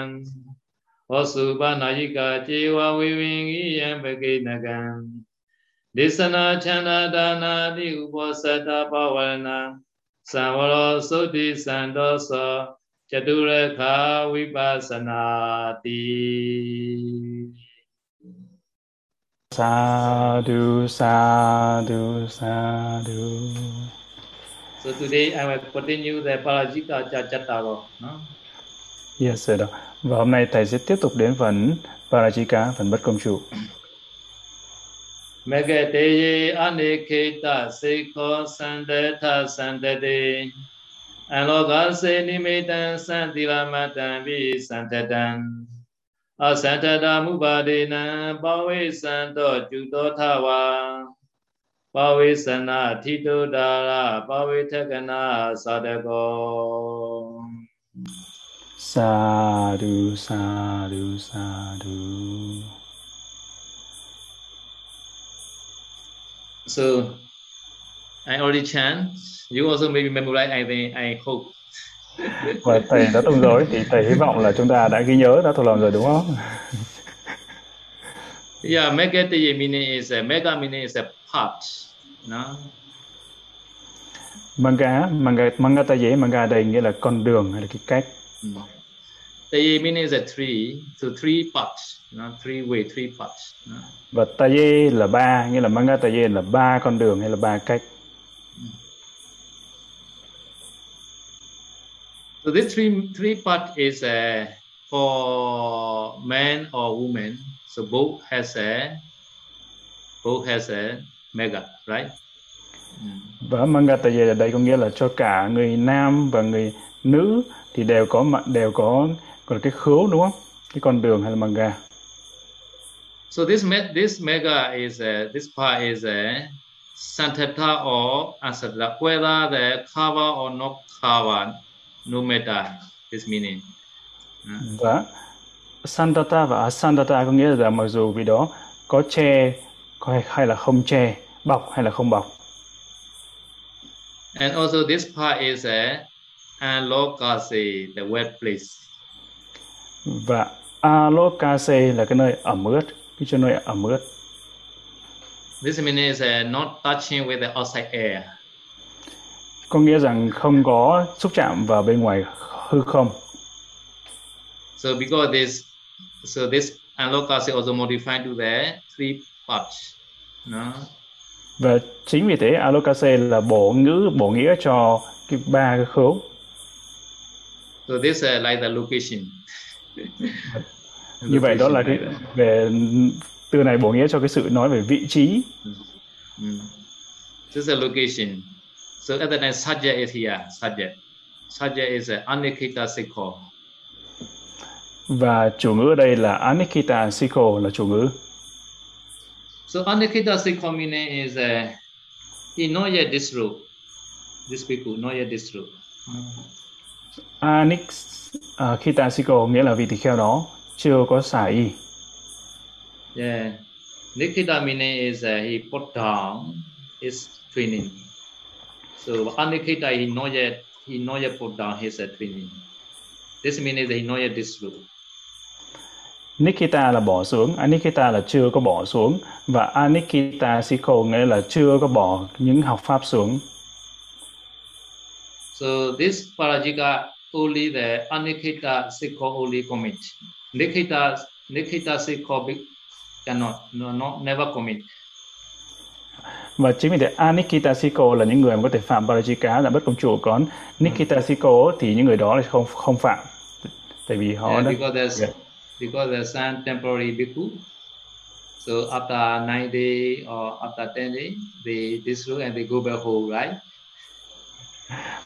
ဟောစုပနာယိကာကျေဝဝေဝင်ဤယံပကိနကံဒေသနာချန္တာဒါနာတိဥပောသတ္တပဝရဏသံဝရောသုတိသံတော်သော จตุรคาวิปัสสนาติสาธุสาธุสาธุ So today I will continue the Parajita Chattaro. No? Yes, sir. Và hôm nay thầy sẽ tiếp tục đến phần Parajika, phần bất công trụ. Megate aneketa sekho sandeta sandate Megateye aniketa sikho sandetha sandete Aloga se nimitan santilamatan vi santatan Asantata mubadena bawe santo juto thawa Bawe sana thito dara bawe thakana sadako Sadhu, sadhu, sadhu. So, I already chant. You also maybe memorize. I think. I hope. Và thầy đã tụng rồi thì thầy hy vọng là chúng ta đã ghi nhớ, đã thuộc lòng rồi đúng không? yeah, Megatiye meaning is a mega meaning is a part. No? Manga, manga, manga ta dễ manga đây nghĩa là con đường hay là cái cách. Mm. Taye meaning is a three, so three parts, no? three way, three parts. No? Và taye là ba, nghĩa là manga taye là ba con đường hay là ba cách. So this three three part is uh, for man or woman. So both has a both has a mega, right? Và manga taye ở đây có nghĩa là cho cả người nam và người nữ thì đều có mặt đều có còn cái khứu đúng không cái con đường hay là gà So this this mega is a, this part is a santata or asatla, whether the cover or not cover, no matter this meaning. và santata và asantata có nghĩa là mặc dù vì đó có che có hay là không che bọc hay là không bọc And also this part is a alokase, the wet place. và alokase là cái nơi ẩm ướt cái chỗ nơi ẩm ướt This meaning is uh, not touching with the outside air. Có nghĩa rằng không có xúc chạm vào bên ngoài hư không So because this, so this alokase also modified to the three parts. No? và chính vì thế alokase là bổ ngữ bổ nghĩa cho cái ba cái khứu So this uh, like the location. như vậy đó là cái về từ này bổ nghĩa cho cái sự nói về vị trí Mm. This is a location. So at the time, subject is here. Subject. Subject is uh, anikita sikho. và chủ ngữ ở đây là anikita sikho là chủ ngữ So anikita sikho meaning is uh, he not yet this root. This people not yet this root. anikita sikho nghĩa là vị tỳ kheo đó chưa có xả y Yeah. Nikita meaning is uh, he put down his training. So anikita he not yet he not yet put down his training. This means this root. Nikita là bỏ xuống, Anikita là chưa có bỏ xuống và Anikita Sikho nghĩa là chưa có bỏ những học pháp xuống. So this parajika only the anikita sikho only commit. Nikita nikita sikho be- cannot no, no never commit. Và chính vì thế Anikita Sikho là những người mà có thể phạm Parajika là bất công chủ còn Nikita Sikho thì những người đó là không không phạm. Tại vì họ Yeah, đã because there's Yeah. because there's some temporary bhikkhu. So after nine day or after ten day, they disrobe and they go back home, right?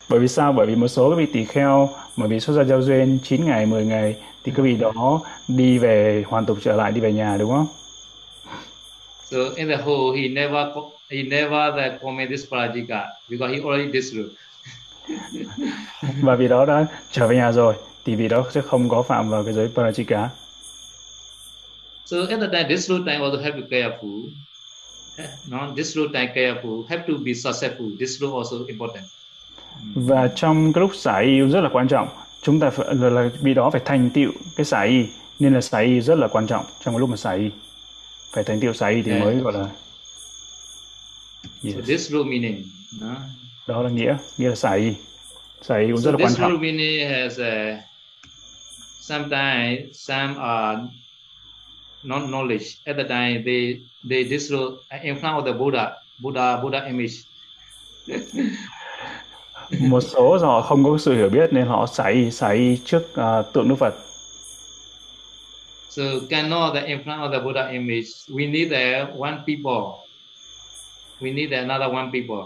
bởi vì sao? Bởi vì một số các vị tỳ kheo mà vì xuất gia giao duyên 9 ngày, 10 ngày thì các vị đó đi về hoàn tục trở lại đi về nhà đúng không? So in the whole, he never he never the commit this parajika because he already disrobe. Và vì đó đã trở về nhà rồi thì vì đó sẽ không có phạm vào cái giới Parajika. So at the time, this road time also have to careful. No, this road time careful have to be successful. This road also important. Và trong cái lúc xả y rất là quan trọng. Chúng ta phải là, là vì đó phải thành tựu cái xả y nên là xả y rất là quan trọng trong cái lúc mà xả y. Phải thành xả y thì Yeah. mới gọi là So yes. this road meaning. No? đó là nghĩa nghĩa là xả y. Cũng rất So là quan this road trọng. meaning has uh, sometimes some are not knowledge. At the time, they they this in front of the Buddha, Buddha, Buddha image. Một số họ không có sự hiểu biết nên họ xả y trước à, tượng Đức Phật. So cannot the in front of the Buddha image. We need the one people. We need another one people.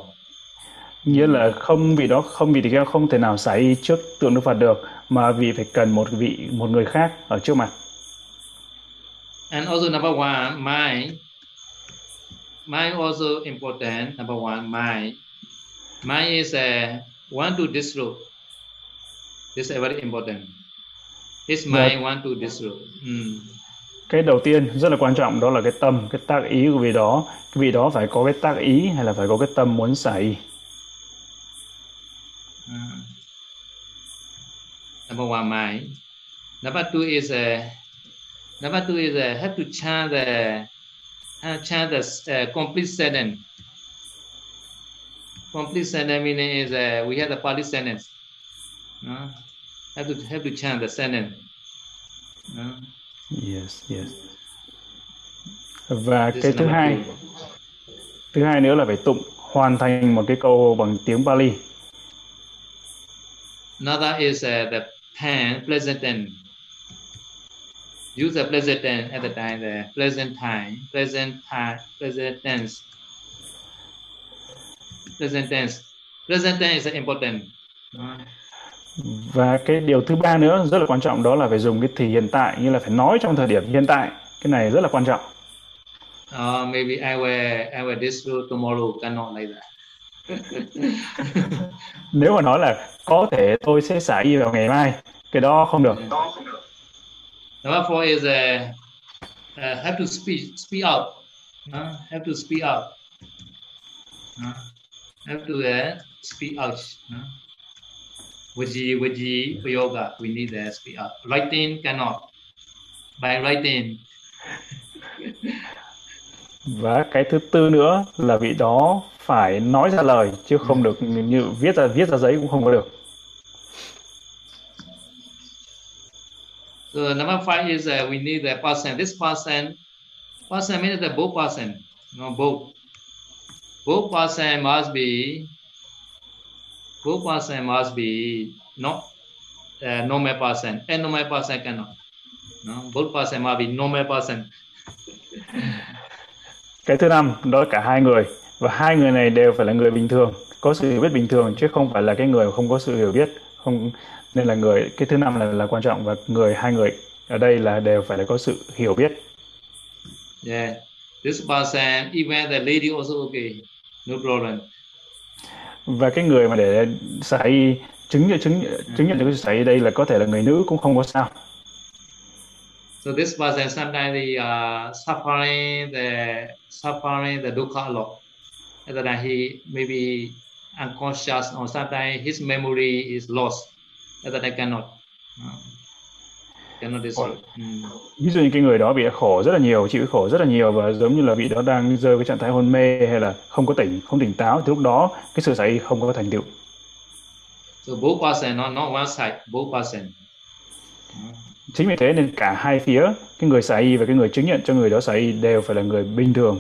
Nghĩa là không vì đó không vì kheo không thể nào xả y trước tượng Đức Phật được mà vì phải cần một vị một người khác ở trước mặt. And also number one, mind. Mind also important. Number one, mind. Mind is a want to disrobe. This is very important. His mind want to disrobe. Mm. cái đầu tiên rất là quan trọng đó là cái tâm cái tác ý của vị đó cái vị đó phải có cái tác ý hay là phải có cái tâm muốn xả y Mm. Number one, mind. Number two is a. Number two is a have to chant the, uh, chant the uh, complete sentence. Complete sentence meaning is uh, we have the Pali sentence. No? Have to have to chant the sentence. No? yes yes và This cái thứ hai two. thứ hai nữa là phải tụng hoàn thành một cái câu bằng tiếng Pali Another is uh, the pen, pleasant tense. Use the pleasant tense at the time, the pleasant time, pleasant time, pleasant tense. Pleasant tense. Present tense is important. Uh, và cái điều thứ ba nữa rất là quan trọng đó là phải dùng cái thì hiện tại như là phải nói trong thời điểm hiện tại cái này rất là quan trọng Uh, maybe I will I will this tomorrow cannot like that. nếu mà nói là có thể tôi sẽ xả y vào ngày mai cái đó không được Number four is uh, uh, have to speak speak out. Uh, have to speak out. Uh, have to uh, speak out. Uh. Vaji Vaji yoga we need speak out. Writing cannot. By writing. và cái thứ tư nữa là vị đó phải nói ra lời chứ không được như viết ra viết ra giấy cũng không có được So number five is uh, we need the person. This person, person means the both person, no both. Both person must be, both person must be not uh, normal person. And normal person cannot. No, both person must be normal person. cái thứ năm đó là cả hai người và hai người này đều phải là người bình thường có sự hiểu biết bình thường chứ không phải là cái người không có sự hiểu biết không nên là người cái thứ năm là là quan trọng và người hai người ở đây là đều phải là có sự hiểu biết Yeah, this person, even the lady also okay, no problem và cái người mà để xả y chứng nhận chứng chứng nhận được cái sự y đây là có thể là người nữ cũng không có sao So this was a sometimes the uh, suffering the suffering the dukkha lot. That he maybe unconscious or sometimes his memory is lost. That I cannot uh, cannot destroy. Mm. ví dụ như cái người đó bị khổ rất là nhiều chịu khổ rất là nhiều và giống như là vị đó đang rơi cái trạng thái hôn mê hay là không có tỉnh không tỉnh táo thì lúc đó cái sự xả y không có thành tựu So both person, not not one side, both person. chính vì thế nên cả hai phía cái người xả y và cái người chứng nhận cho người đó xả y đều phải là người bình thường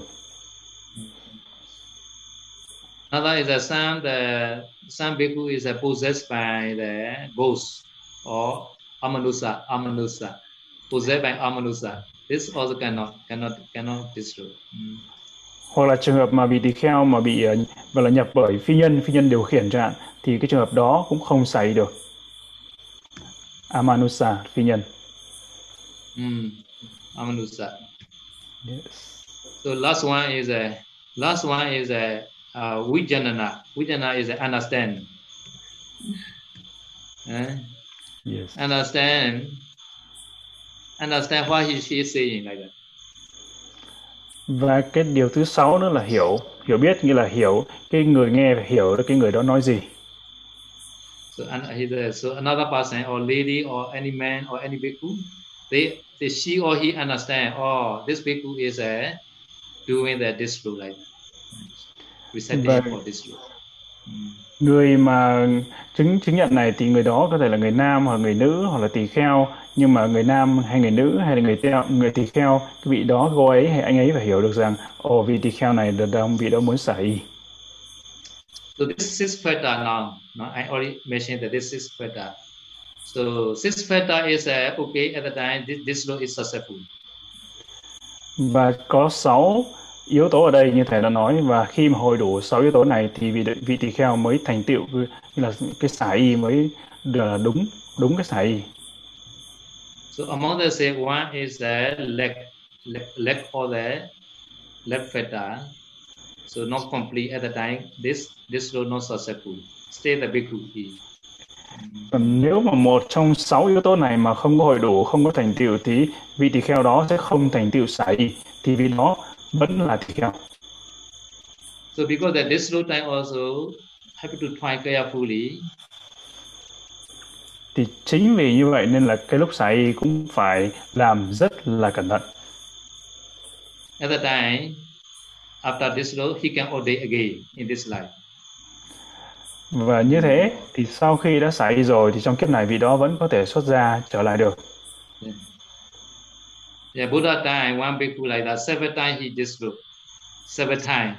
Another is that some the some bhikkhu is possessed by the ghost or amanusa, amanusa, possessed by amanusa. This also cannot cannot cannot destroy. Mm. hoặc là trường hợp mà bị tỳ kheo mà bị ờ, và là nhập bởi phi nhân phi nhân điều khiển chẳng hạn thì cái trường hợp đó cũng không xả y được amanusa phi nhân Mm. Amanusa. yes. So last one is a last one is a uh, vijanana. Vijanana is a understand. Eh? Yes. Understand. Understand what he she is saying like that. và cái điều thứ sáu nữa là hiểu hiểu biết như là hiểu cái người nghe phải hiểu được cái người đó nói gì So, and a, so another person or lady or any man or any bhikkhu, they, they she or he understand. Oh, this bhikkhu is a doing the this rule like that. Reciting for this rule. Người mà chứng chứng nhận này thì người đó có thể là người nam hoặc người nữ hoặc là tỳ kheo nhưng mà người nam hay người nữ hay là người theo người tỳ kheo cái vị đó cô ấy hay anh ấy phải hiểu được rằng ồ vị tỳ kheo này đợt đông vị đó muốn xả y So this six feta now, no, I already mentioned that this six feta. So six feta is uh, okay at the time this, this rule is successful. và có sáu yếu tố ở đây như thầy đã nói và khi mà hội đủ sáu yếu tố này thì vị vị tỳ kheo mới thành tựu như là cái xả y mới được là đúng đúng cái xả y So among the say one is the leg, leg, leg for the left feta. So not complete at the time. This this rule not successful. Stay the bhikkhu. he. Còn nếu mà một trong sáu yếu tố này mà không có hội đủ, không có thành tựu thì vị tỳ kheo đó sẽ không thành tựu xả y, thì vị đó vẫn là tỳ kheo. So because that this rule time also have to try carefully. Thì chính vì như vậy nên là cái lúc xả y cũng phải làm rất là cẩn thận. At the time, after this rule, he can ordain again in this life. Và như thế thì sau khi đã xả y rồi thì trong kiếp này vị đó vẫn có thể xuất gia trở lại được. Yeah. Yeah, Buddha time, one bhikkhu like that, seven times he this rule. Seven times.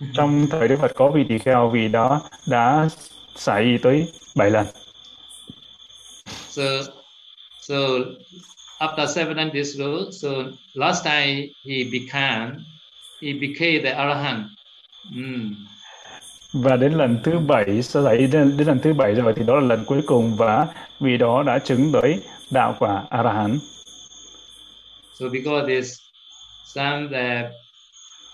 Trong thời Đức Phật có vị tỳ kheo vị đó đã xả y tới 7 lần. So, so after seven times this rule, so last time he became, he became the arahant. Mm. và đến lần thứ bảy sau đấy đến, đến lần thứ bảy rồi thì đó là lần cuối cùng và vì đó đã chứng tới đạo quả a la hán so because this some the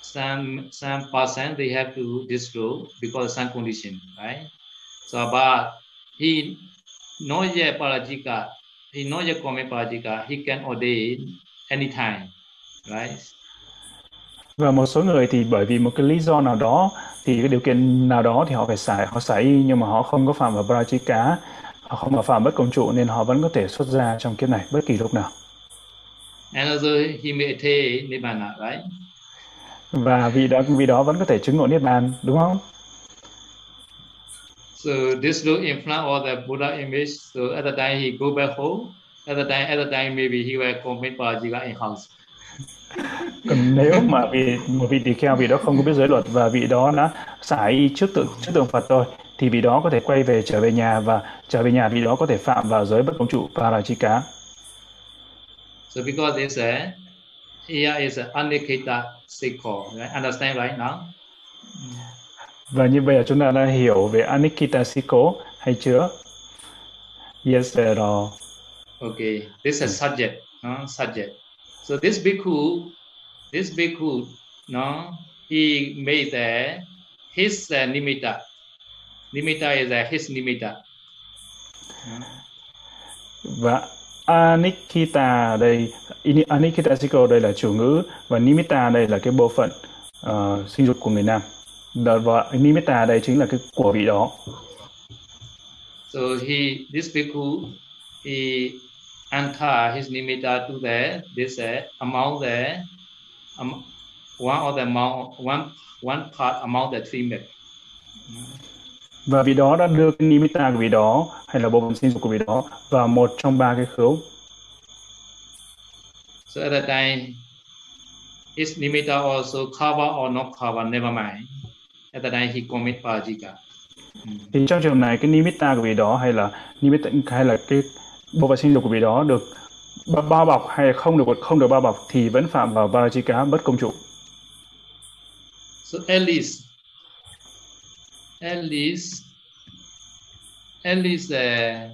some some person they have to disrobe because some condition right? So but he not yet parajika he not yet commit parajika he can ordain anytime right? Và một số người thì bởi vì một cái lý do nào đó thì cái điều kiện nào đó thì họ phải xài họ xài y nhưng mà họ không có phạm vào Brajika họ không có phạm bất công trụ nên họ vẫn có thể xuất ra trong kiếp này bất kỳ lúc nào. And also he may attain nibbana right và vì đó vì đó vẫn có thể chứng ngộ niết bàn đúng không? So this look in front of the Buddha image so at the time he go back home at the time at the time maybe he will commit Parajika in house. Còn nếu mà vì một vị tỳ kheo vị đó không có biết giới luật và vị đó đã xả y trước tượng trước tượng Phật thôi thì vị đó có thể quay về trở về nhà và trở về nhà vị đó có thể phạm vào giới bất công trụ parajika. So because it's a here is a anikita sikho, right? Understand right now? Và như vậy là chúng ta đã hiểu về anikita sikho hay chưa? Yes, sir. Okay, this is subject, no? subject. So this bhikkhu, this bhikkhu, no, he made the his uh, nimitta. Nimitta is uh, his nimitta. Và Anikita đây, Anikita Siko đây là chủ ngữ và Nimitta đây là cái bộ phận uh, sinh dục của người nam. Và Nimitta đây chính là cái của vị đó. So he, this bhikkhu, he enter his nimitta to the this uh, among the um, one of the among one one part among the three myths. Và vị đó đã đưa cái nimitta của vị đó hay là bộ phận sinh dục của vị đó vào một trong ba cái khứu. So at that time, his nimitta also cover or not cover, never mind. At that time he commit parajika. Thì trong trường này cái nimitta của vị đó hay là nimitta hay là cái bộ phận sinh dục của vị đó được bao bọc hay không được không được bao bọc thì vẫn phạm vào Parajika bất công trụ. So at least, at least, at least uh,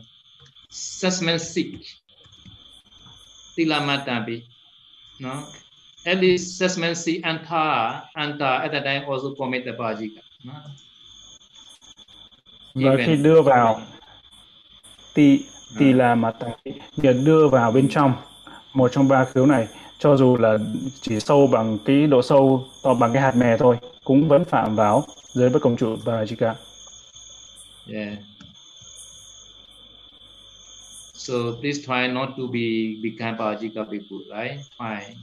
assessment sick, tilamatabi, no? At least assessment sick anta, anta at that time also commit the Parajika. No? Và khi đưa vào ti thì là mà nhiệt đưa vào bên trong một trong ba khiếu này cho dù là chỉ sâu bằng cái độ sâu to bằng cái hạt mè thôi cũng vẫn phạm vào giới bất công trụ Parajika. Yeah. So please try not to be become Parajika people, right? Try.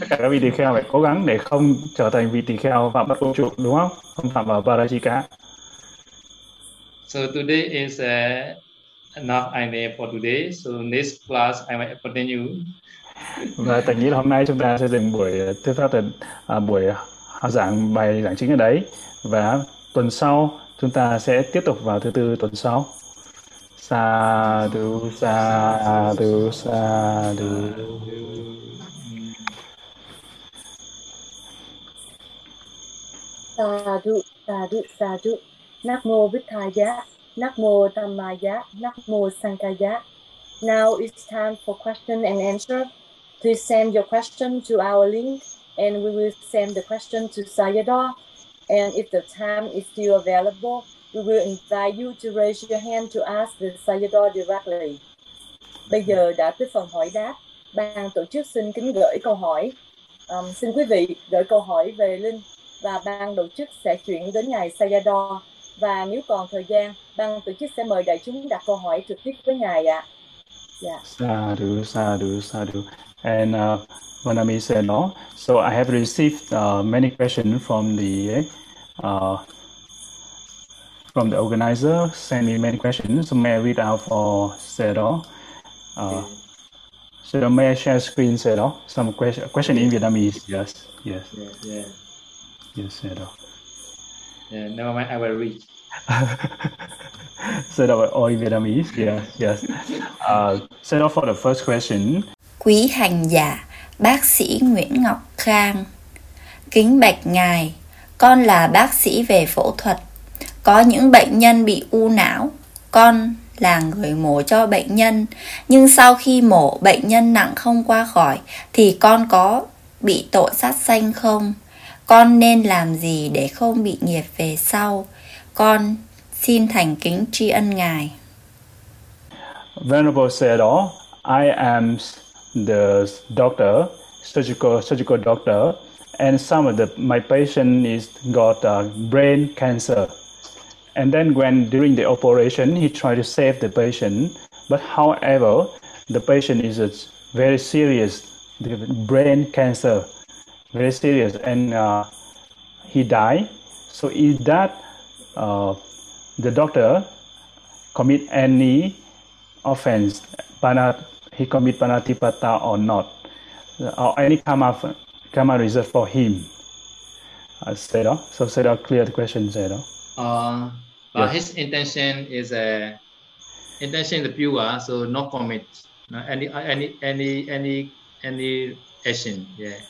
tất cả các vị tỳ kheo phải cố gắng để không trở thành vị tỳ kheo phạm bất công trụ đúng không? Không phạm vào Parajika. So today is uh, enough idea for today. So next class I will continue. Và tình nghĩ là hôm nay chúng ta sẽ dừng buổi thuyết pháp từ à, buổi giảng bài giảng chính ở đấy và tuần sau chúng ta sẽ tiếp tục vào thứ tư tuần sau. Sa du sa du sa du. Sa du sa du sa du. Namo Buddhaya, Nakmo Dhammaya, Nakmo Sankaya. Now it's time for question and answer. Please send your question to our link and we will send the question to Sayadaw. And if the time is still available, we will invite you to raise your hand to ask the Sayadaw directly. Bây giờ đã tới phần hỏi đáp. Ban tổ chức xin kính gửi câu hỏi. Um, xin quý vị gửi câu hỏi về link và ban tổ chức sẽ chuyển đến ngài Sayadaw và nếu còn thời gian, ban tổ chức sẽ mời đại chúng đặt câu hỏi trực tiếp với ngài ạ. Yeah. Sadhu, sadhu, sadhu. And uh, Vanami said, no. So I have received uh, many questions from the uh, from the organizer. Send me many questions. So may I read out for Sedo? Uh, so may I share screen, Sedo? Some question question in Vietnamese. Yes, yes, Yeah, yeah. yes, Sedo. Yeah, never mind, I will read. Set up all in Vietnamese. Yes, yes. Uh, set for the first question. Quý hành giả, bác sĩ Nguyễn Ngọc Khang, kính bạch ngài, con là bác sĩ về phẫu thuật. Có những bệnh nhân bị u não, con là người mổ cho bệnh nhân. Nhưng sau khi mổ bệnh nhân nặng không qua khỏi thì con có bị tội sát sanh không? Con nên làm gì để không bị nghiệp về sau? Con xin thành kính tri ân Ngài. Venerable said, all I am the doctor, surgical surgical doctor, and some of the my patient is got uh, brain cancer. And then when during the operation, he tried to save the patient, but however, the patient is a very serious the brain cancer, very serious, and uh, he died. So is that uh, the doctor commit any offense, panat, he commit panatipata or not, or any karma, karma reserved for him? Uh, Seda, so Seda, clear the question, Seda. Uh, but Yes. his intention is a intention is pure, so no commit no, any any any any any action. Yeah.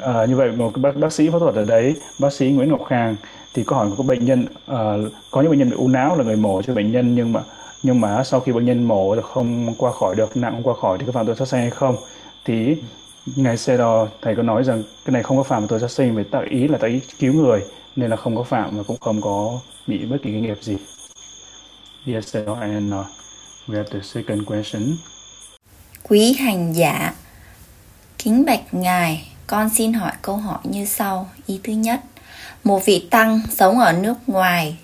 À, như vậy một cái bác bác sĩ phẫu thuật ở đấy bác sĩ Nguyễn Ngọc Khang thì có hỏi có bệnh nhân ờ, có những bệnh nhân bị u não là người mổ cho bệnh nhân nhưng mà nhưng mà sau khi bệnh nhân mổ không qua khỏi được nặng không qua khỏi thì có phạm tội sát sinh hay không? Thì ngài xe đò thầy có nói rằng cái này không có phạm tội sát sinh vì tạo ý là tạo ý cứu người nên là không có phạm và cũng không có bị bất kỳ cái nghiệp gì. Yes sir. and uh, we have the second question. Quý hành giả, kính bạch ngài, con xin hỏi câu hỏi như sau. Ý thứ nhất, một vị tăng sống ở nước ngoài,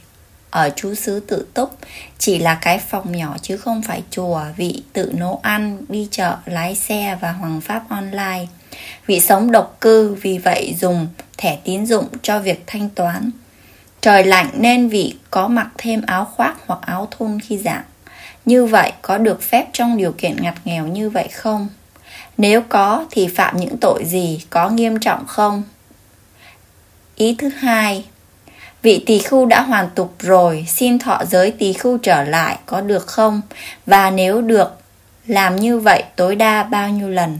ở chú xứ tự túc, chỉ là cái phòng nhỏ chứ không phải chùa, vị tự nấu ăn, đi chợ, lái xe và hoàng pháp online. Vị sống độc cư, vì vậy dùng thẻ tín dụng cho việc thanh toán. Trời lạnh nên vị có mặc thêm áo khoác hoặc áo thun khi giảng. Như vậy có được phép trong điều kiện ngặt nghèo như vậy không? Nếu có thì phạm những tội gì, có nghiêm trọng không? Ý thứ hai, vị tỳ khưu đã hoàn tục rồi, xin thọ giới tỳ khưu trở lại có được không? Và nếu được, làm như vậy tối đa bao nhiêu lần?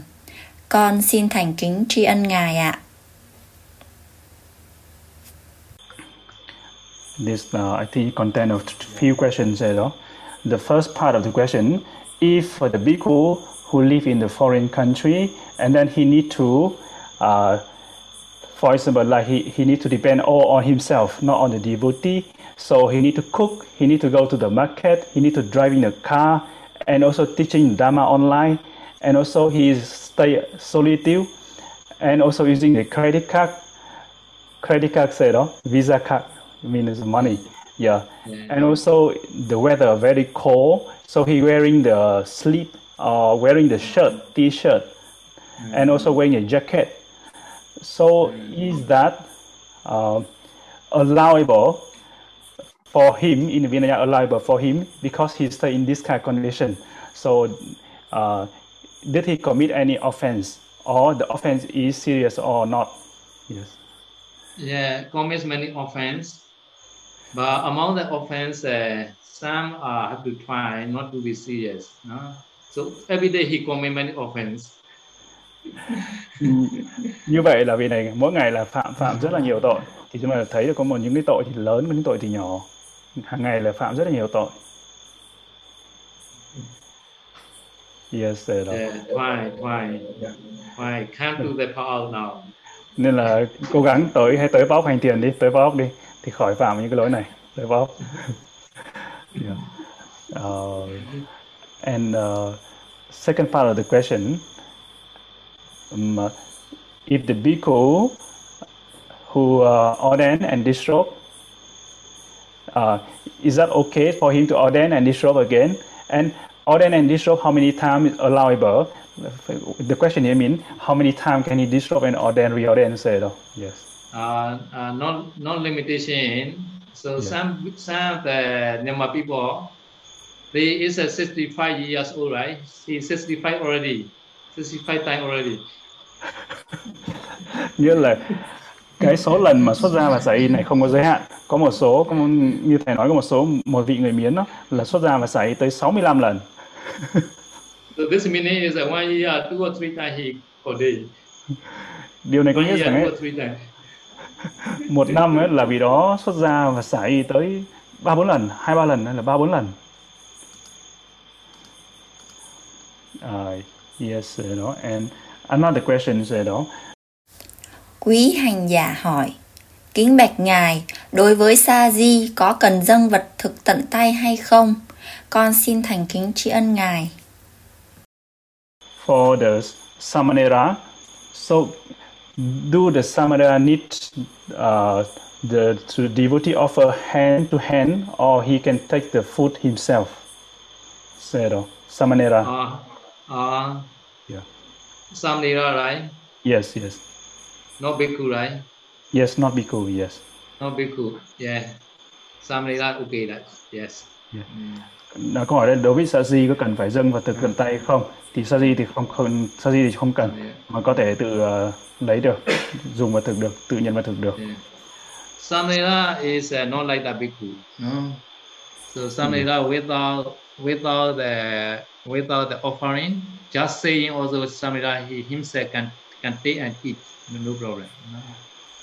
Con xin thành kính tri ân Ngài ạ. this uh, I think content of few questions here. The first part of the question, if for the bhikkhu who live in the foreign country and then he need to, uh, for example, like he, he need to depend all on himself, not on the devotee. So he need to cook, he need to go to the market, he need to drive in a car, and also teaching Dharma online, and also he is stay solitude, and also using the credit card credit card say đó visa card means money yeah. and also the weather very cold so he wearing the sleep uh, wearing the shirt t-shirt and also wearing a jacket. So is that uh, allowable for him in Vinaya allowable for him? Because he's stay in this kind of condition. So uh, did he commit any offense or the offense is serious or not? Yes. Yeah, commits many offense, but among the offense, uh, some uh, have to try not to be serious. No? So every day he commit many offense. như vậy là vì này mỗi ngày là phạm phạm rất là nhiều tội thì chúng ta thấy được có một những cái tội thì lớn những tội thì nhỏ hàng ngày là phạm rất là nhiều tội yes. Yeah, try, try, try. Can't do part out now. nên là cố gắng tới hay tới báo hành tiền đi tới báo đi thì khỏi phạm những cái lỗi này tới báo yeah. uh, and uh, second part of the question um, uh, if the bhikkhu who uh, ordain and disrobe uh, is that okay for him to ordain and disrobe again and ordain and disrobe how many times is allowable the question here means how many times can he disrobe and ordain reordain say though yes Uh, uh, no, no limitation. So Yeah. some some of the Myanmar people, they is a 65 years old, right? He's 65 already, 65 time already. nghĩa là cái số lần mà xuất gia và xả y này không có giới hạn có một số có một, như thầy nói có một số một vị người miến đó là xuất gia và xả y tới 65 lần So this meaning is that one year, two or three times he per day. điều này có nghĩa rằng ấy, times. một năm ấy là vị đó xuất gia và xả y tới ba bốn lần hai ba lần hay là ba bốn lần uh, yes you know and another question is you know Quý hành giả hỏi Kính bạch ngài, đối với sa di có cần dâng vật thực tận tay hay không? Con xin thành kính tri ân ngài. For the samanera, so do the samanera need uh, the to devotee offer hand to hand, or he can take the food himself? Sero, samanera. Uh, uh, Yeah. Samnira, right? Yes, yes, Not bhikkhu, right? yes. Not bhikkhu. Yes. Not bhikkhu. Yeah. Samnira, okay, that. Yes. Yeah. Mm. Nó câu hỏi là đối với sa di có cần phải dâng vật thực tận tay không? Thì sa di thì không không sa di thì không cần Yeah. mà có thể tự ờ, lấy được, dùng vật thực được, tự nhận vật thực được. Yeah. Samnira is uh, not like the bhikkhu. No. So Samnira without without the without the offering, just saying also Samnira he himself can can take and eat. No problem. No.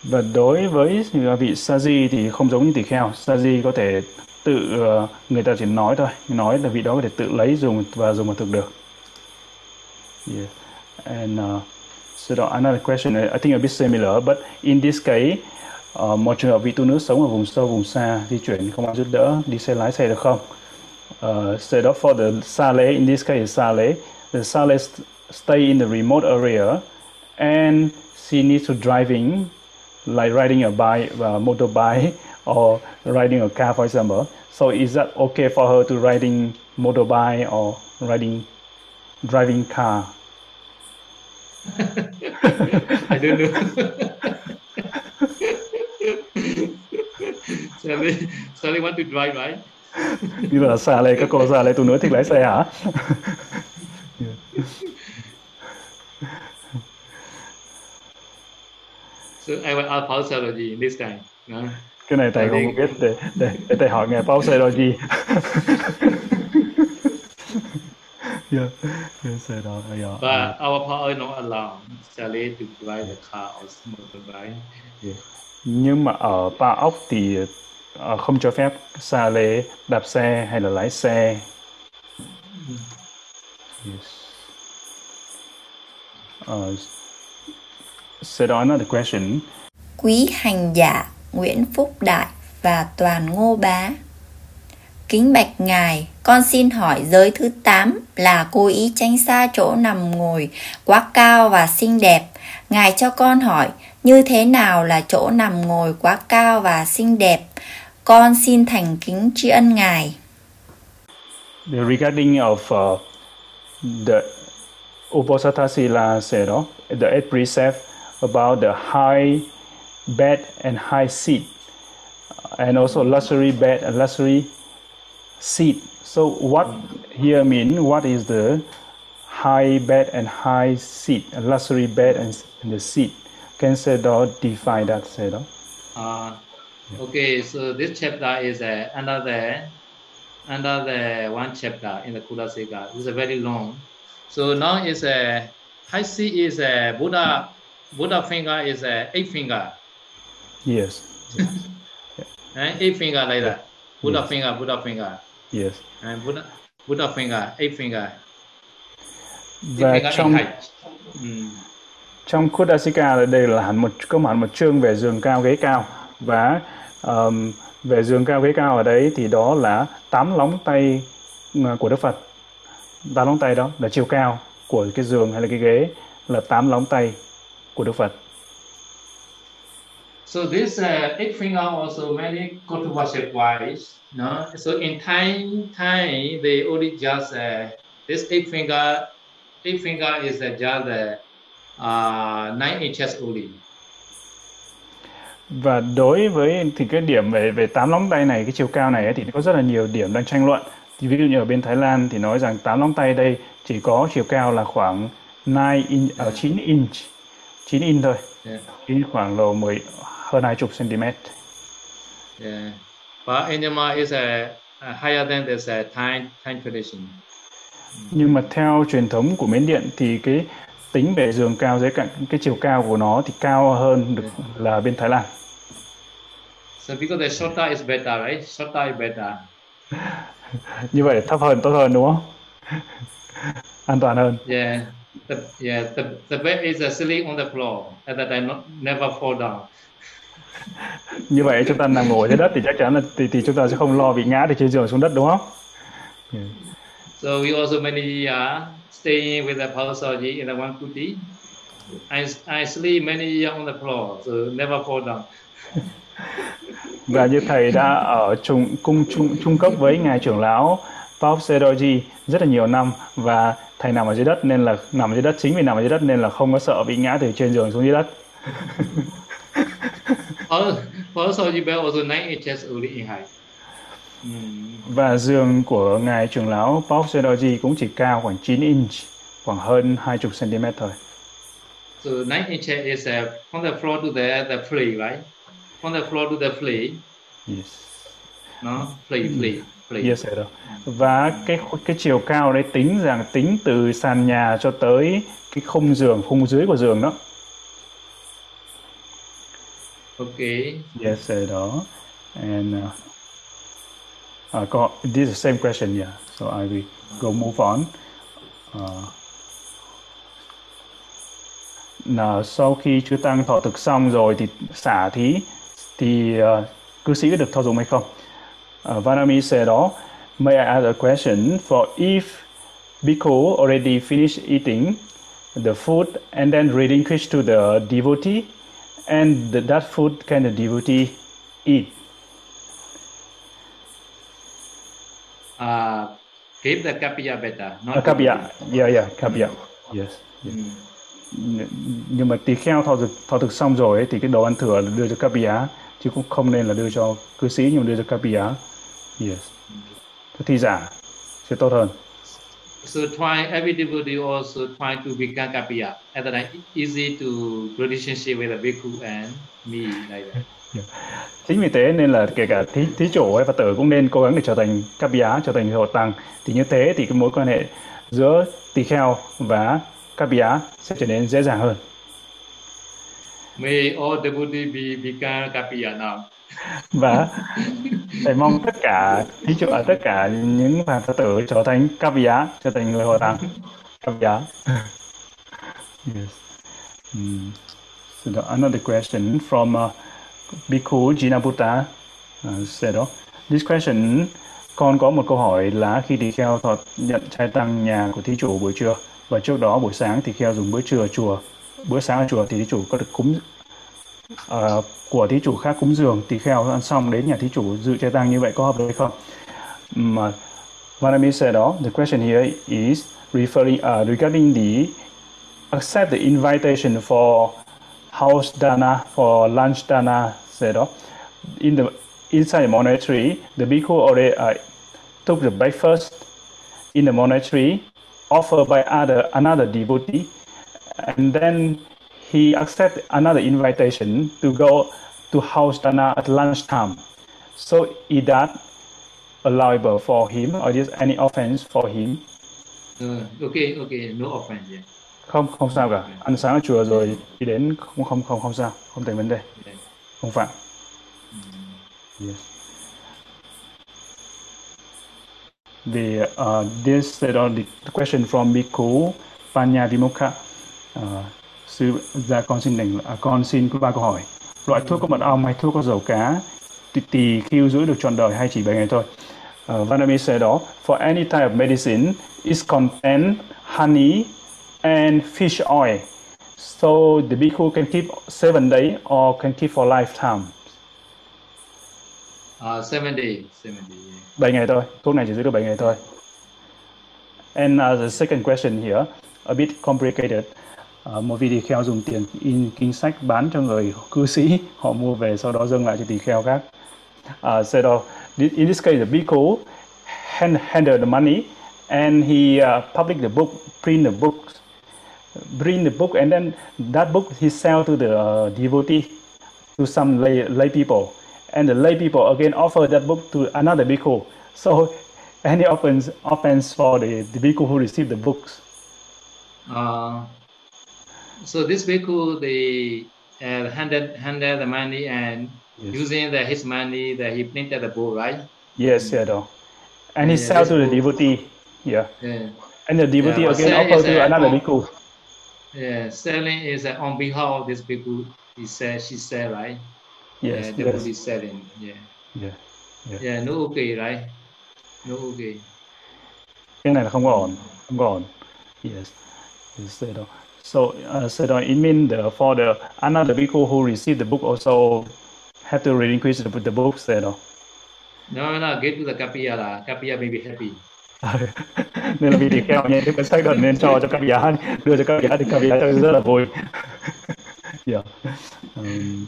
Và đối với vị sa di thì không giống như tỳ kheo. Sa di có thể tự ờ, người ta chỉ nói thôi, nói là vị đó có thể tự lấy dùng và dùng mà thực được. Yeah. And uh, so the, another question, I think a bit similar, but in this case, uh, một trường hợp vị tu nữ sống ở vùng sâu, vùng xa, di chuyển không ai giúp đỡ, đi xe lái xe được không? Uh, đó for the sale, in this case sale, the sale st- stay in the remote area and she needs to driving like riding a bike, uh, motorbike, or riding a car, for example. So is that okay for her to riding motorbike or riding driving car? I don't know. Sally, Sally want to drive, right? Như là xa lê các cô xa lê tu nữa thích lái xe hả? So I will ask Paul Sarojee this time. No? Cái này thầy không biết để để, để thầy hỏi ngài Paul gì? yeah, yeah, xe đó, yeah. But our power not allow Sally to drive the car or motorbike. Nhưng mà ở Ba Ốc thì Ờ, không cho phép xa lê đạp xe hay là lái xe. Yes. Ờ, uh, so đó another question. Quý hành giả Nguyễn Phúc Đại và Toàn Ngô Bá. Kính bạch ngài, con xin hỏi giới thứ 8 là cố ý tránh xa chỗ nằm ngồi quá cao và xinh đẹp. Ngài cho con hỏi như thế nào là chỗ nằm ngồi quá cao và xinh đẹp? Con xin thành kính tri ân ngài. The regarding of uh, the Uposatha Sila said, oh, the eight precept about the high bed and high seat, and also luxury bed and luxury seat. So what here mean? What is the high bed and high seat, luxury bed and, and the seat? Can Sayadaw define that, Sayadaw? Uh, okay, so this chapter is uh, another another one chapter in the Kudasika. It's a very long. So now is a high C is a Buddha Buddha finger is a eight finger. Yes, Eh? Eight finger like that. Buddha Yes. finger, Buddha finger. yes. And Buddha Buddha finger, eight finger. Eight Và finger trong. Mm. trong Kudasika đây là hẳn một có hẳn một chương về giường cao ghế cao và um, về giường cao ghế cao ở đấy thì đó là tám lóng tay ờ, của Đức Phật tám lóng tay đó là chiều cao của cái giường hay là cái ghế là tám lóng tay của Đức Phật So this uh, eight finger also many go to worship wise. No, so in Thai, Thai they only just uh, this eight finger, eight finger is uh, just uh, uh, nine inches only và đối với thì cái điểm về về tám lóng tay này cái chiều cao này ấy, thì có rất là nhiều điểm đang tranh luận thì ví dụ như ở bên Thái Lan thì nói rằng tám lóng tay đây chỉ có chiều cao là khoảng 9 inch, ở 9 inch 9 inch thôi Yeah, khoảng là 10 hơn 20 cm. yeah. But in Myanmar is uh, uh, higher than this uh, Thai Thai tradition. Nhưng mà theo truyền thống của Miến Điện thì cái tính về giường cao dưới cạnh cái chiều cao của nó thì cao hơn được là bên Thái Lan. So because the shorter is better, right? Shorter is better. như vậy thấp hơn tốt hơn đúng không an toàn hơn Yeah. The, yeah, the, the bed is uh, sitting on the floor and that I not, never fall down. như vậy chúng ta nằm ngồi dưới đất thì chắc chắn là thì, thì chúng ta sẽ không lo bị ngã từ trên giường xuống đất đúng không So we also many years staying with the Pausaji in the one kuti. I, I sleep many years on the floor, so never fall down. và như thầy đã ở chung cung chung chung cấp với ngài trưởng lão Paul Sedoji rất là nhiều năm và thầy nằm ở dưới đất nên là nằm dưới đất chính vì nằm ở dưới đất nên là không có sợ bị ngã từ trên giường xuống dưới đất Pausaji bed also 9 inches only in height. Và giường của ngài trưởng lão Paul Sedoji cũng chỉ cao khoảng 9 inch khoảng hơn 20 cm thôi So 9 inches is uh, from the floor to the, the flea, right? From the floor to the flea, yes. no? Flea, flea, flea. Yes, sir. Và cái cái chiều cao đấy tính rằng tính từ sàn nhà cho tới cái khung giường, khung dưới của giường đó. Okay. Yes, sir. Đó. And uh, uh, this is the same question, yeah. So I will go move on. Uh, là sau khi chư tăng thọ thực xong rồi thì xả thí thì uh, cư sĩ có được thọ dụng hay không? Uh, Vanami said, oh, may I ask a question? For if bhikkhu already finished eating the food and then relinquish to the devotee, and that food can the devotee eat? Uh, keep the kapya better, not Uh, kapya, yeah, yeah, kapya, yes. yes. Mm. Nh- Nhưng mà tỳ kheo thọ thực, thọ thực xong rồi ấy, thì cái đồ ăn thừa là đưa cho kapya, chứ cũng không nên là đưa cho cư sĩ nhưng mà đưa cho kapya. Yes. Cho thi giả sẽ tốt hơn. So try every devotee also try to become kapya. And then easy to relationship with the bhikkhu and me like that. Chính vì thế nên là kể cả thí, thí chủ hay Phật tử cũng nên cố gắng để trở thành cấp giá, trở thành hộ tăng. Thì như thế thì cái mối quan hệ giữa tỳ kheo và cấp giá sẽ trở nên dễ dàng hơn. May all devotees be become kapya now. Và thầy mong tất cả thí chủ ở tất cả những bạn Phật tử trở thành giá, trở thành người hộ tăng. Giá. yes. Mm. So the, another question from uh, Bhikkhu Jinaputta uh, à, said, oh, this question, con có một câu hỏi là khi tỳ kheo thọ nhận trai tăng nhà của thí chủ buổi trưa và trước đó buổi sáng thì kheo dùng bữa trưa ở chùa, bữa sáng ở chùa thì thí chủ có được cúng uh, của thí chủ khác cúng dường tỳ kheo ăn xong đến nhà thí chủ dự trai tăng như vậy có hợp lý hay không? Mà Vanami said, đó. the question here is referring uh, regarding the accept the invitation for house dana for lunch dana oh, in the inside monastery the bhikkhu already uh, took the breakfast in the monastery offered by other another devotee and then he accepted another invitation to go to house dana at lunchtime so is that allowable for him or is any offense for him Uh, okay, okay, no offense. Yeah. Không không sao cả. Ăn sáng ở chùa rồi đi đến không không không không sao. Không thành vấn đề. Không phạm. Yes. the uh, this uh, the question from Bhikkhu Panya Vimukha uh, sư gia con xin đành à, con xin có ba câu hỏi. Loại thuốc có mật ong hay thuốc có dầu cá thì tỳ khiêu giữ được trọn đời hay chỉ 7 ngày thôi? Uh, Vanami said đó for any type of medicine is contain honey and fish oil. So the bhikkhu can keep seven days or can keep for lifetime? Uh, seven days, seven days. Yeah. 7 ngày thôi thuốc này chỉ giữ được 7 ngày thôi. And uh, the second question here a bit complicated. Uh, một vị tỳ kheo dùng tiền in kinh sách bán cho người cư sĩ họ mua về sau đó dâng lại cho tỳ kheo khác. Uh, thi- in this case the bhikkhu hand, handed the money and he uh, published the book print the book print the book and then that book he sell to the uh, devotee to some lay, lay people and the lay people again offer that book to another bhikkhu so any offense offense for the, the bhikkhu who received the books Uh, so this bhikkhu, they uh, handed handed the money and Yes. using the his money that he printed the book, right? Yes, Sayadaw. And he Yeah, sell to the book- devotee. Yeah. Yeah. And the devotee Yeah, again offer to another bhikkhu. Yeah, selling is uh, on behalf of this people. He said, she said, right? Yes, yeah, devotee yes. selling. Yeah. Yeah. Yeah. Yeah, no okay, right? No okay. Cái này là không có ổn, không có ổn. Yes. Yes, Sayadaw. So, uh, Sayadaw, it means the, for the another bhikkhu who received the book also have to relinquish the, the book, Sayadaw. No, no, get to the Kapiyala. Kapiya may be happy. Nên là vì tỳ kheo nhé, thì mình xác định nên cho cho các giá đưa cho các giá thì các giá sẽ rất là vui. yeah. Um,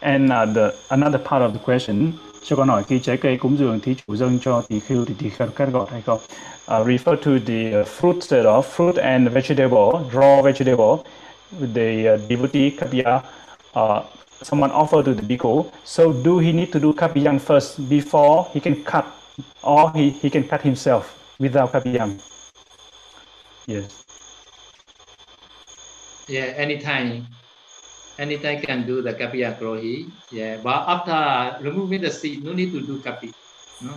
and uh, the another part of the question cho con hỏi khi trái cây cúng dường thí chủ dâng cho tỳ khưu thì tỳ kheo cắt gọt hay không? Uh, refer to the uh, fruit set of fruit and vegetable, raw vegetable, with the uh, devotee kapya, uh, someone offer to the bhikkhu. So do he need to do kapyang first before he can cut, or he, he can cut himself without kapyang? Yes. Yeah, anytime. Anytime can do the Kapiya Krohi. Yeah, but after removing the seed, no need to do Kapi. No?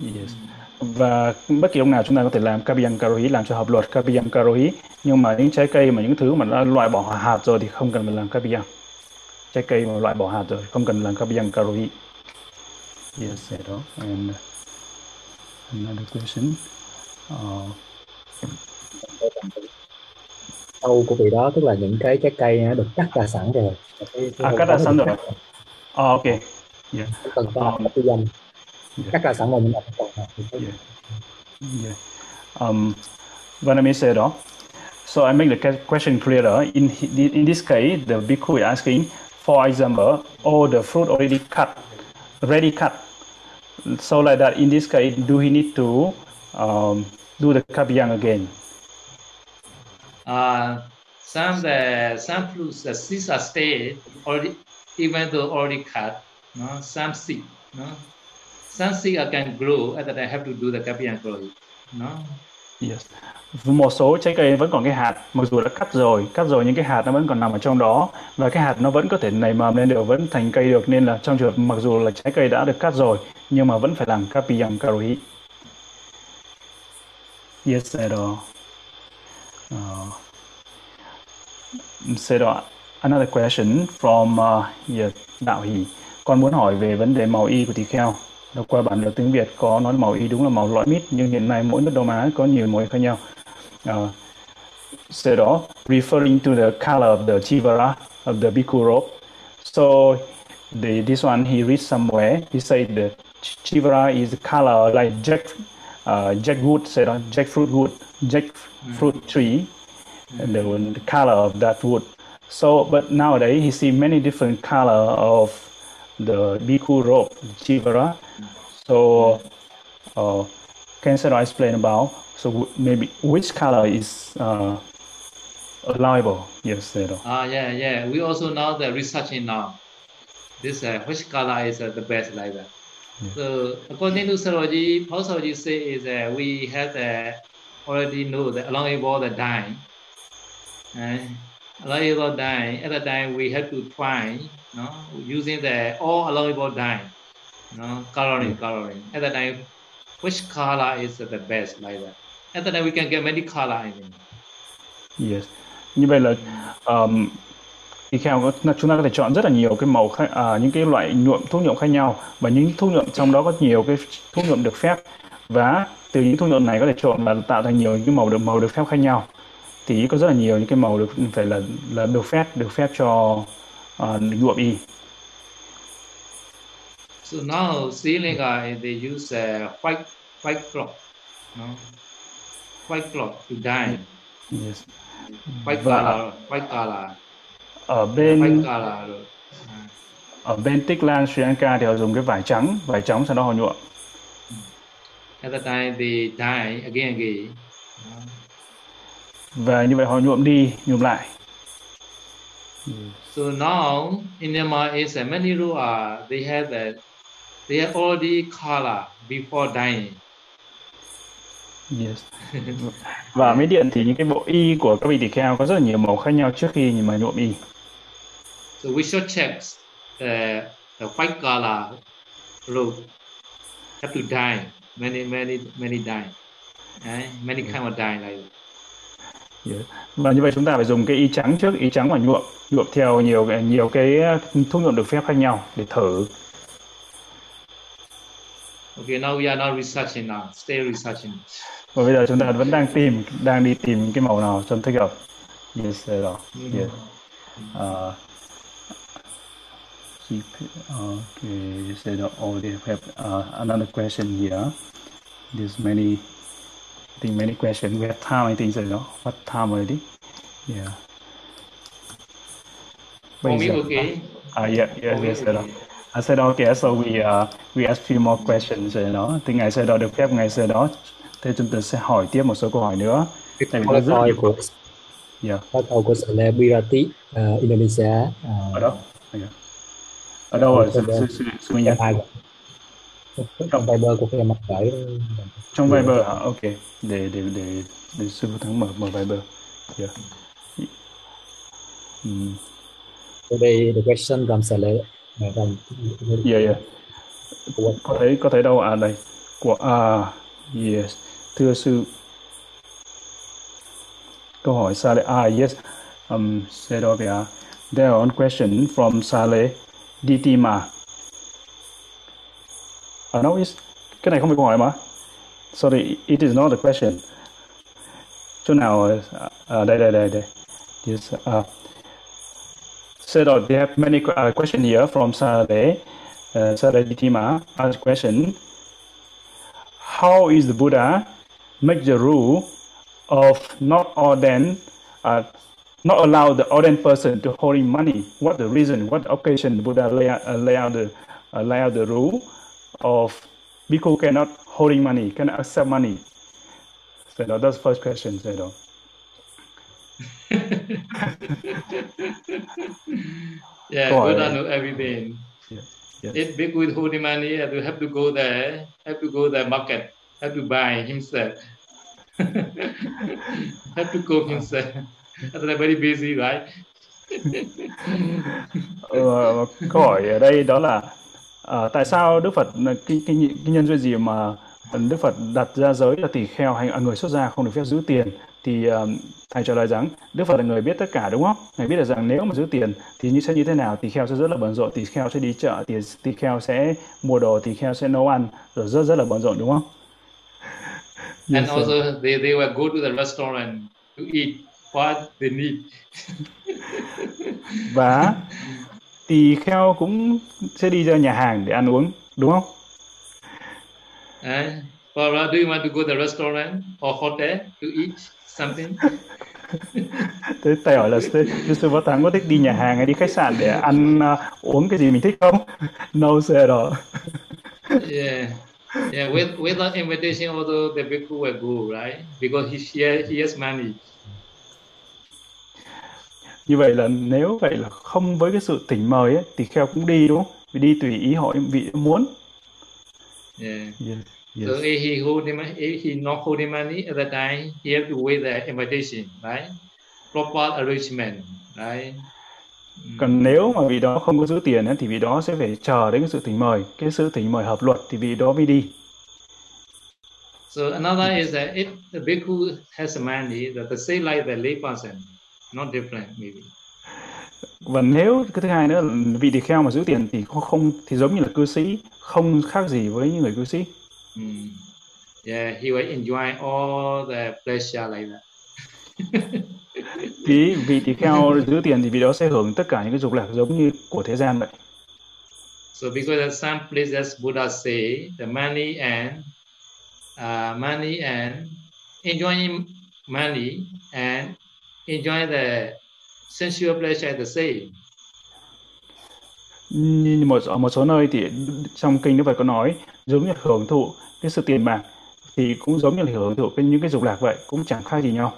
Yes. Và bất kỳ ông nào chúng ta có thể làm Kabiyang Karohi làm cho hợp luật Kabiyang Karohi nhưng mà những trái cây mà những thứ mà đã loại bỏ hạt rồi thì không cần phải làm Kabiyang. Trái cây mà loại bỏ hạt rồi không cần làm Kabiyang Karohi. Yes, vậy đó. And another question. Uh, câu của vị đó tức là những cái trái cây được cắt ra sẵn rồi cái- cái à, cắt ra đó sẵn rồi. cắt oh, okay. Yeah. không cần phải Ờ. làm cái danh Yeah. cắt ra sẵn rồi hạt thì cái- Yeah. Yeah. Um, Vanami said, oh, so I make the que- question clearer. In in this case, the bhikkhu is asking, for example, all the fruit already cut, ready cut. So like that, in this case, do he need to um, do the kabiyang again? Uh, some the some fruits, the seeds are stayed already, even though already cut. No, some seed. No, some seed can grow, and then I have to do the Kapiya Krohi. No. Yes. Một số trái cây vẫn còn cái hạt, mặc dù đã cắt rồi, cắt rồi nhưng cái hạt nó vẫn còn nằm ở trong đó và cái hạt nó vẫn có thể nảy mầm lên được, vẫn thành cây được nên là trong trường hợp mặc dù là trái cây đã được cắt rồi nhưng mà vẫn phải làm kapiyang karohi. Yes, sir. Uh, so another question from uh, yes, Đạo Hỷ. Con muốn hỏi về vấn đề màu y của tỳ kheo. Đọc qua bản luật tiếng Việt có nói màu y đúng là màu lõi mít nhưng hiện nay mỗi nước Đông Á có nhiều màu khác nhau. Uh, so referring to the color of the chivara of the bhikkhu robe. So the this one he read somewhere. He said the chivara is color like jack uh, jackwood, said on jackfruit wood, jackfruit tree, and the, the color of that wood. So, but nowadays he see many different color of the bhikkhu robe, chivara. So, uh, can Sarah explain about so w- maybe which color is uh, allowable? Yes, Sarah. Ah, yeah, yeah. We also know the researching now. This uh, which color is uh, the best like that. So according to how Saroji say is that we have the already know the about the dye. Uh, about dye. At the time we have to try, no, using the all about dye, no, coloring, coloring. At the time, which color is the best like that? At the time we can get many color. I mean. Yes. Như vậy là um, kheo có, chúng ta có thể chọn rất là nhiều cái màu khác, à, những cái loại nhuộm thuốc nhuộm khác nhau và những thuốc nhuộm trong đó có nhiều cái thuốc nhuộm được phép và từ những thuốc nhuộm này có thể trộn và tạo thành nhiều những cái màu được màu được phép khác nhau thì có rất là nhiều những cái màu được phải là là được phép được phép cho uh, nhuộm y So now Sri Lanka they use uh, white white cloth, no, white cloth to dye. yes. White Và- color, white color, ở white bên color. rồi. À. ở bên Tích Lan Sri Lanka thì họ dùng cái vải trắng vải trắng sau đó họ nhuộm At the time they dye again again. và như vậy họ nhuộm đi nhuộm lại So now in Myanmar is many are they have that they have already color before dyeing. Yes. và Mỹ Điện thì những cái bộ y của các vị tỳ kheo có rất là nhiều màu khác nhau trước khi mà nhuộm y So we should check the the white color robe have to die many many many die Đấy, many kind of die like Yeah. Và như vậy chúng ta phải dùng cái y trắng trước, y trắng và nhuộm, nhuộm theo nhiều nhiều cái thuốc nhuộm được phép khác nhau để thử. Okay, now we are not researching now. Stay researching. Và bây giờ chúng ta vẫn đang tìm, đang đi tìm cái màu nào trong thích hợp. Yes, rồi. Yes. Uh, keep, okay, you said oh, they have uh, another question here. There's many, I think many questions. We have time, I think, so, no? What time already? Yeah. For me, okay. Ah, yeah, yes, For me, yes, sir. okay. I said okay, so we uh, we ask few more questions rồi đó. Thì ngày sau đó được phép ngày sau đó. Thế chúng ta sẽ hỏi tiếp một số câu hỏi nữa. Tại vì nó rất nhiều của Yeah. câu hỏi của celebrity uh, Indonesia uh, Ở đâu? Yeah. Ở đâu rồi? Minh Nhật? trong Viber của cái mặt gửi Trong Viber hả? Ok. Để để để để sư thắng mở mở Viber. Yeah. Mm. today the question from from Yeah, yeah. của Có thấy có thấy đâu à đây. Của à yes. Thưa sư. Câu hỏi Sale. Ah yes. Um Sedovia. There one question from Sale Ditima. À no, is cái này không phải câu hỏi mà. Sorry, it is not a question. Chỗ nào à, à, đây đây đây đây. Yes. Uh, oh, they have many uh, question here from Sale. Uh, Sale Ditima asked question. How is the Buddha make the rule of not ordain, uh, not allow the ordained person to holding money? What the reason? What occasion Buddha lay, uh, lay out the uh, lay out the rule of bhikkhu cannot holding money, cannot accept money? So that's first question. So no. Yeah, hỏi- Buddha know everything. Yeah. If big with money, you have to go there, have to go the market, have to buy himself. have to cook himself. That's very busy, right? Ờ, câu hỏi ở đây đó là ờ, tại sao Đức Phật cái, cái, cái nhân duyên gì mà Đức Phật đặt ra giới là tỳ kheo hay người xuất gia không được phép giữ tiền thì ờ, thầy trả lời rằng Đức Phật là người biết tất cả đúng không? Ngài biết được rằng nếu mà giữ tiền thì như sẽ như thế nào? Tỳ kheo sẽ rất là bận rộn, tỳ kheo sẽ đi chợ, tỳ, tỳ kheo sẽ mua đồ, tỳ kheo sẽ nấu ăn rồi rất rất là bận rộn đúng không? and Yes, sir. also they, they will go to the restaurant to eat what they need. Và tỳ kheo cũng sẽ đi ra nhà hàng để ăn uống đúng không? Or uh, do you want to go to the restaurant or hotel to eat something? Thế thầy hỏi là sư Võ Thắng có thích đi nhà hàng hay đi khách sạn để ăn à, uống cái gì mình thích không? No sir đó. yeah. Yeah, with without invitation, although the bhikkhu will go, right? Because he share, he has money. Như vậy là nếu vậy là không với cái sự thỉnh mời ấy, thì kheo cũng đi đúng không? Vì đi tùy ý họ vị muốn. Yeah. Yes. So if he holding mon- if he not holding money at that time, he have to wait the invitation, right? Proper arrangement, right? Mm. Còn nếu mà vị đó không có giữ tiền thì vị đó sẽ phải chờ đến cái sự thỉnh mời. Cái sự thỉnh mời hợp luật thì vị đó mới đi. So another is that if the bhikkhu has money, that the same like the lay person, not different maybe. Và nếu cái thứ hai nữa là vị tỳ kheo mà giữ tiền thì không, không thì giống như là cư sĩ, không khác gì với những người cư sĩ. Mm. Yeah, he will enjoy all the pleasure like that. Vì vị tỳ kheo giữ tiền thì vị đó sẽ hưởng tất cả những cái dục lạc giống như của thế gian vậy. So because at some places Buddha say the money and uh, money and enjoying money and enjoy the sensual pleasure are the same. như một ở một số nơi thì trong kinh Đức Phật có nói giống như hưởng thụ cái sự tiền bạc thì cũng giống như là hưởng thụ cái những cái dục lạc vậy cũng chẳng khác gì nhau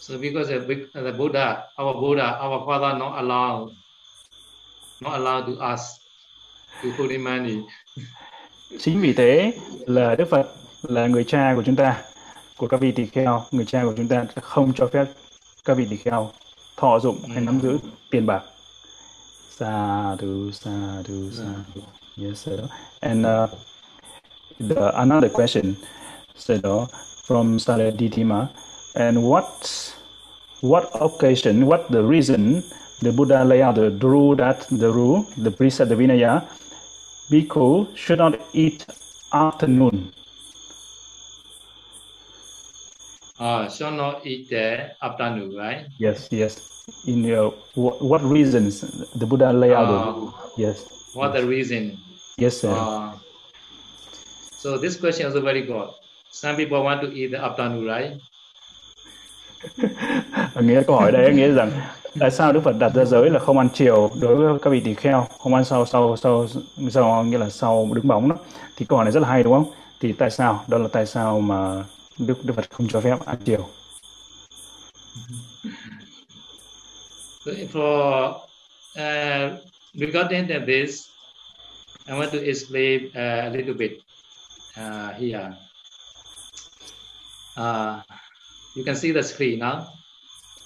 So because the, the Buddha, our Buddha, our father not allow, not allowed to us to put in money. chính vì thế là Đức Phật là người cha của chúng ta của các vị tỳ kheo người cha của chúng ta không cho phép các vị tỳ kheo thọ dụng hay nắm giữ tiền bạc Sadhu, sadhu, sadhu. Yes, sir. And uh, the, another question, sir, from Saraditima. And what, what occasion, what the reason the Buddha lay out the rule that the rule, the precept, the Vinaya, bhikkhu should not eat afternoon. Uh, should not eat the afternoon, right? Yes, yes. In your what, what reasons the Buddha lay out? Uh, the, yes. What the reason? Yes, sir. Uh, so this question is very good. Some people want to eat the afternoon, right? nghĩa câu hỏi đây nghĩa rằng tại sao Đức Phật đặt ra giới là không ăn chiều đối với các vị tỳ kheo không ăn sau sau sau sau nghĩa là sau đứng bóng đó thì câu hỏi này rất là hay đúng không thì tại sao đó là tại sao mà Đức Đức Phật không cho phép ăn chiều for uh, regarding this, I want to explain uh, a little bit uh, here. Uh, you can see the screen now.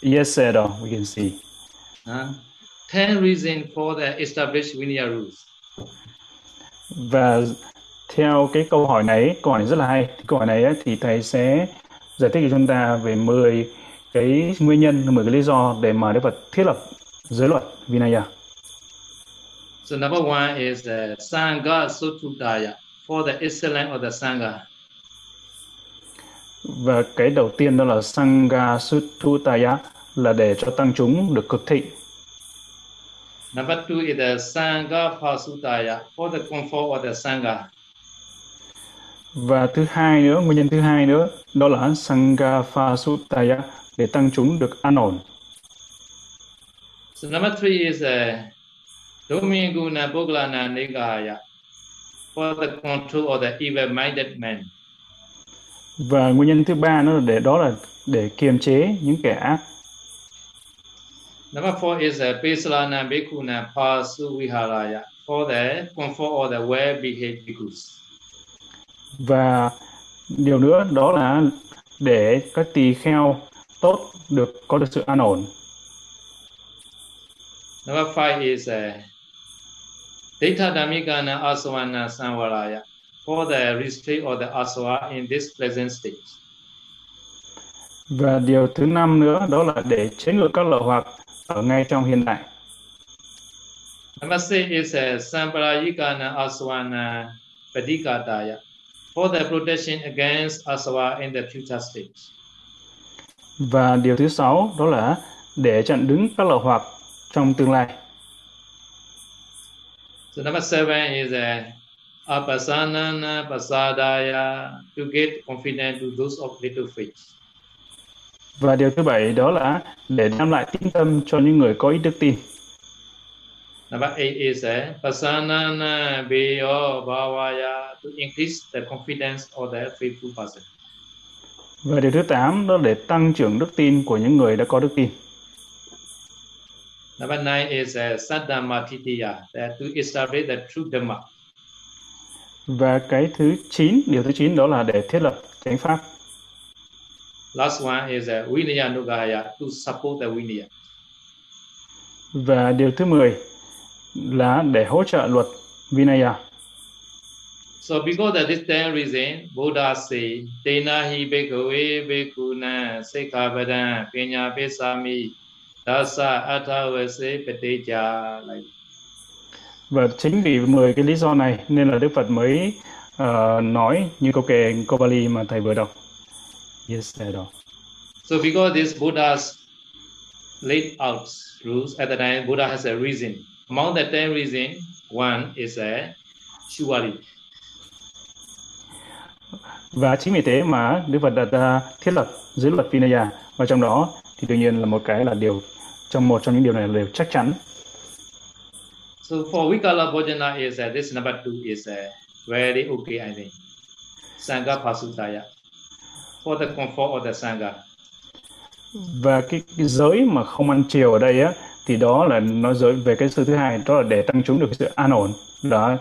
Yes, sir. We can see. Uh, ten reasons for the established Vinaya rules. Và theo cái câu hỏi này, câu hỏi này rất là hay. Câu hỏi này ấy, thì thầy sẽ giải thích cho chúng ta về 10 cái nguyên nhân, 10 cái lý do để mà Đức Phật thiết lập giới luật Vinaya. So number one is uh, Sangha Sutudaya for the excellence of the Sangha. Và cái đầu tiên đó là Sangha Suttutaya là để cho tăng chúng được cực thịnh. Number two is the Sangha Pasutaya for the comfort of the Sangha. Và thứ hai nữa, nguyên nhân thứ hai nữa, đó là Sangha Phasutaya để tăng chúng được an ổn. So number three is uh, Dominguna Boglana Nigaya for the control of the evil-minded man. Và nguyên nhân thứ ba nữa là để đó là để kiềm chế những kẻ ác. Number four is uh, Pesalana Bhikkhuna Pasu Viharaya for the comfort of the well-behaved bhikkhus. Và điều nữa đó là để các tỳ kheo tốt được có được sự an ổn. Number five is uh, Dita Dhammikana Asavana Samvaraya for the restraint of the asava in this present state. Và điều thứ năm nữa đó là để chế ngự các lậu hoặc ở ngay trong hiện tại. Number six is uh, Samparayikana Asavana Padikataya for the protection against asava in the future state. Và điều thứ sáu đó là để chặn đứng các lậu hoặc trong tương lai. So number seven is uh, Apasanana Pasadaya to get confidence to those of little faith. Và điều thứ bảy đó là để đem lại tín tâm cho những người có ít đức tin. Number eight is uh, Pasanana Beyo Bhavaya to increase the confidence of the faithful person. Và điều thứ tám đó là để tăng trưởng đức tin của những người đã có đức tin. Number nine is uh, Saddhamma Titiya, that to establish the true Dhamma. Và cái thứ chín, điều thứ chín đó là để thiết lập chánh pháp. Last one is uh, Vinaya Nugaya to support the Vinaya. Và điều thứ 10 là để hỗ trợ luật Vinaya. So because of this ten reason, Buddha say, Tena hi bhikkhave bhikkhuna sikkhapadam pinya pisami dasa athavase pateja. Like Và chính vì 10 cái lý do này nên là Đức Phật mới ờ, nói như câu kệ câu Bali mà thầy vừa đọc. Yes, thầy đọc. So because this Buddha's laid out rules at the time, Buddha has a reason. Among the ten reasons, one is a Shivali. Và chính vì thế mà Đức Phật đặt ra thiết lập giới luật Vinaya và trong đó thì đương nhiên là một cái là điều trong một trong những điều này là điều chắc chắn. So for Vikala Bhojana is uh, this number two is uh, very okay, I think. Sangha Pasutaya. For the comfort of the Sangha. Và cái, cái giới mà không ăn chiều ở đây á thì đó là nói giới về cái sự thứ hai đó là để tăng chúng được sự an ổn. Đó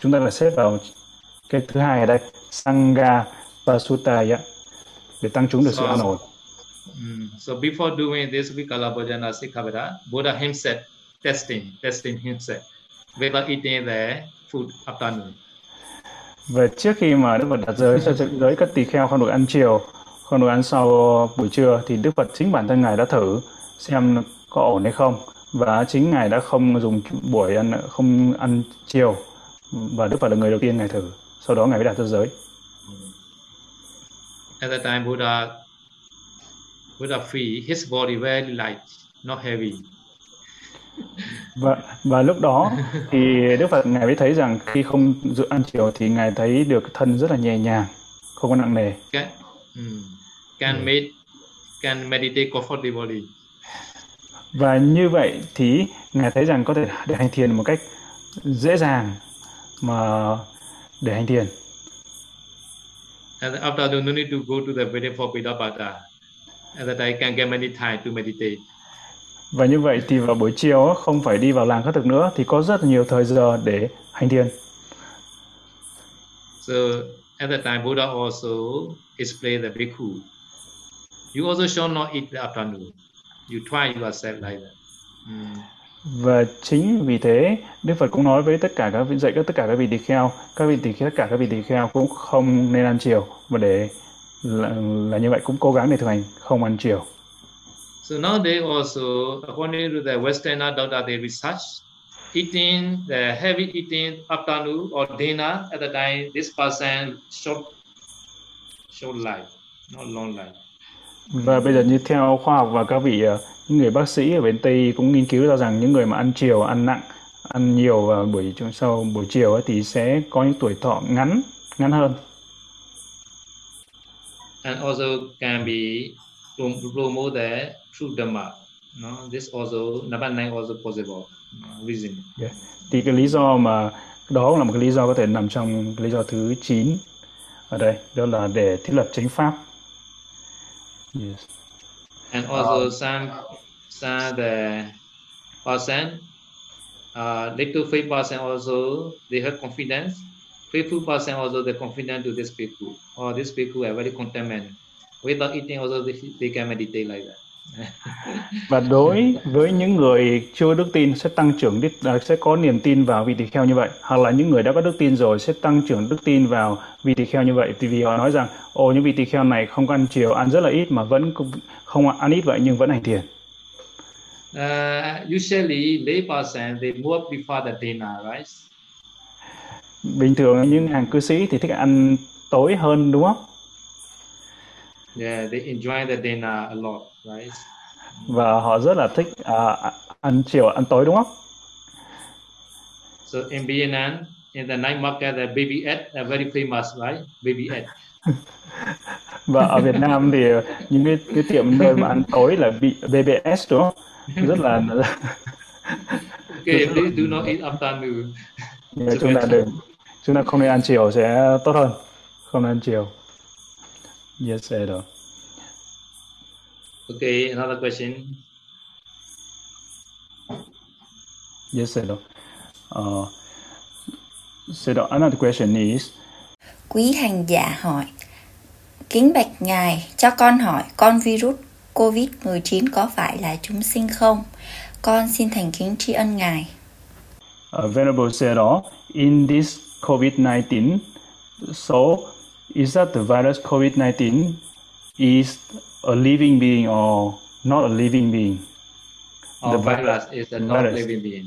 chúng ta là xếp vào cái thứ hai ở đây Sangha Pasutaya để tăng chúng được sự an ổn. Mm. So before doing this Vikala Bhojana Sikkhavada, Buddha himself testing, testing himself without eating the food afternoon. Và trước khi mà Đức Phật đặt giới cho giới các tỳ kheo không được ăn chiều, không được ăn sau buổi trưa thì Đức Phật chính bản thân ngài đã thử xem có ổn hay không và chính ngài đã không dùng buổi ăn không ăn chiều và Đức Phật là người đầu tiên ngài thử. Sau đó ngài mới đặt giới. At that time, Buddha Buddha free his body very light, not heavy. và và lúc đó thì Đức Phật ngài mới thấy rằng khi không dự ăn chiều thì ngài thấy được thân rất là nhẹ nhàng, không có nặng nề. Can, mm, can med, can meditate comfortably. Và như vậy thì ngài thấy rằng có thể để hành thiền một cách dễ dàng mà để hành thiền. And after that, no need to go to the for Pidapada. At that I can get many time to meditate. Và như vậy thì vào buổi chiều không phải đi vào làng khất thực nữa thì có rất nhiều thời giờ để hành thiền. So at that time, Buddha also explained the bhikkhu. You also should not eat the afternoon. You try yourself like that. Mm. Và chính vì thế Đức Phật cũng nói với tất cả các vị dạy các tất cả các vị tỳ kheo, các vị tỳ tất cả các vị tỳ kheo cũng không nên ăn chiều và để là, là như vậy cũng cố gắng để thực hành không ăn chiều. So nowadays also, according to the Western doctor, they research eating the heavy eating afternoon or dinner at the time this person short short life, not long life. Và bây giờ như theo khoa học và các vị ờ, những người bác sĩ ở bên Tây cũng nghiên cứu ra rằng những người mà ăn chiều, ăn nặng, ăn nhiều vào buổi sau buổi chiều ấy, thì sẽ có những tuổi thọ ngắn ngắn hơn. And also can be prom- promote the true Dhamma. No, this also number nine also possible uh, reason. Thì cái lý do mà đó là một cái lý do có thể nằm trong lý do thứ 9 ở đây, đó là để thiết lập chánh pháp. Yes. And also some some the person uh little faith person also they have confidence. Faithful person also they confident to this people or this people are very content. Without eating also they, they can meditate like that. Và đối với những người chưa đức tin sẽ tăng trưởng đức à, sẽ có niềm tin vào vị tỳ kheo như vậy, hoặc là những người đã có đức tin rồi sẽ tăng trưởng đức tin vào vị tỳ kheo như vậy. Thì vì họ nói rằng, ồ những vị tỳ kheo này không ăn chiều, ăn rất là ít mà vẫn không- ăn ít vậy nhưng vẫn hành thiền. Uh, usually lay person they more prefer the dinner, right? Bình thường những hàng cư sĩ thì thích ăn tối hơn đúng không? Yeah, they enjoy the dinner a lot, right? Và họ rất là thích à, ăn chiều, ăn tối đúng không? So in Vietnam, in the night market, the baby egg are very famous, right? Baby egg. Và ở Việt Nam thì những cái cái tiệm nơi mà ăn tối là bị BBS đúng không? Rất là Okay, please do not eat afternoon. Mà chúng ta đừng chúng ta không nên ăn chiều sẽ tốt hơn không nên ăn chiều yes Edo. Okay, another question. yes Edo. Uh, so the another question is Quý hành giả hỏi Kính bạch Ngài, cho con hỏi con virus COVID-19 có phải là chúng sinh không? Con xin thành kính tri ân Ngài. uh, Venerable Zero, in this COVID-19, so is that the virus COVID-19 is a living being or not a living being? Our The virus is a not living being.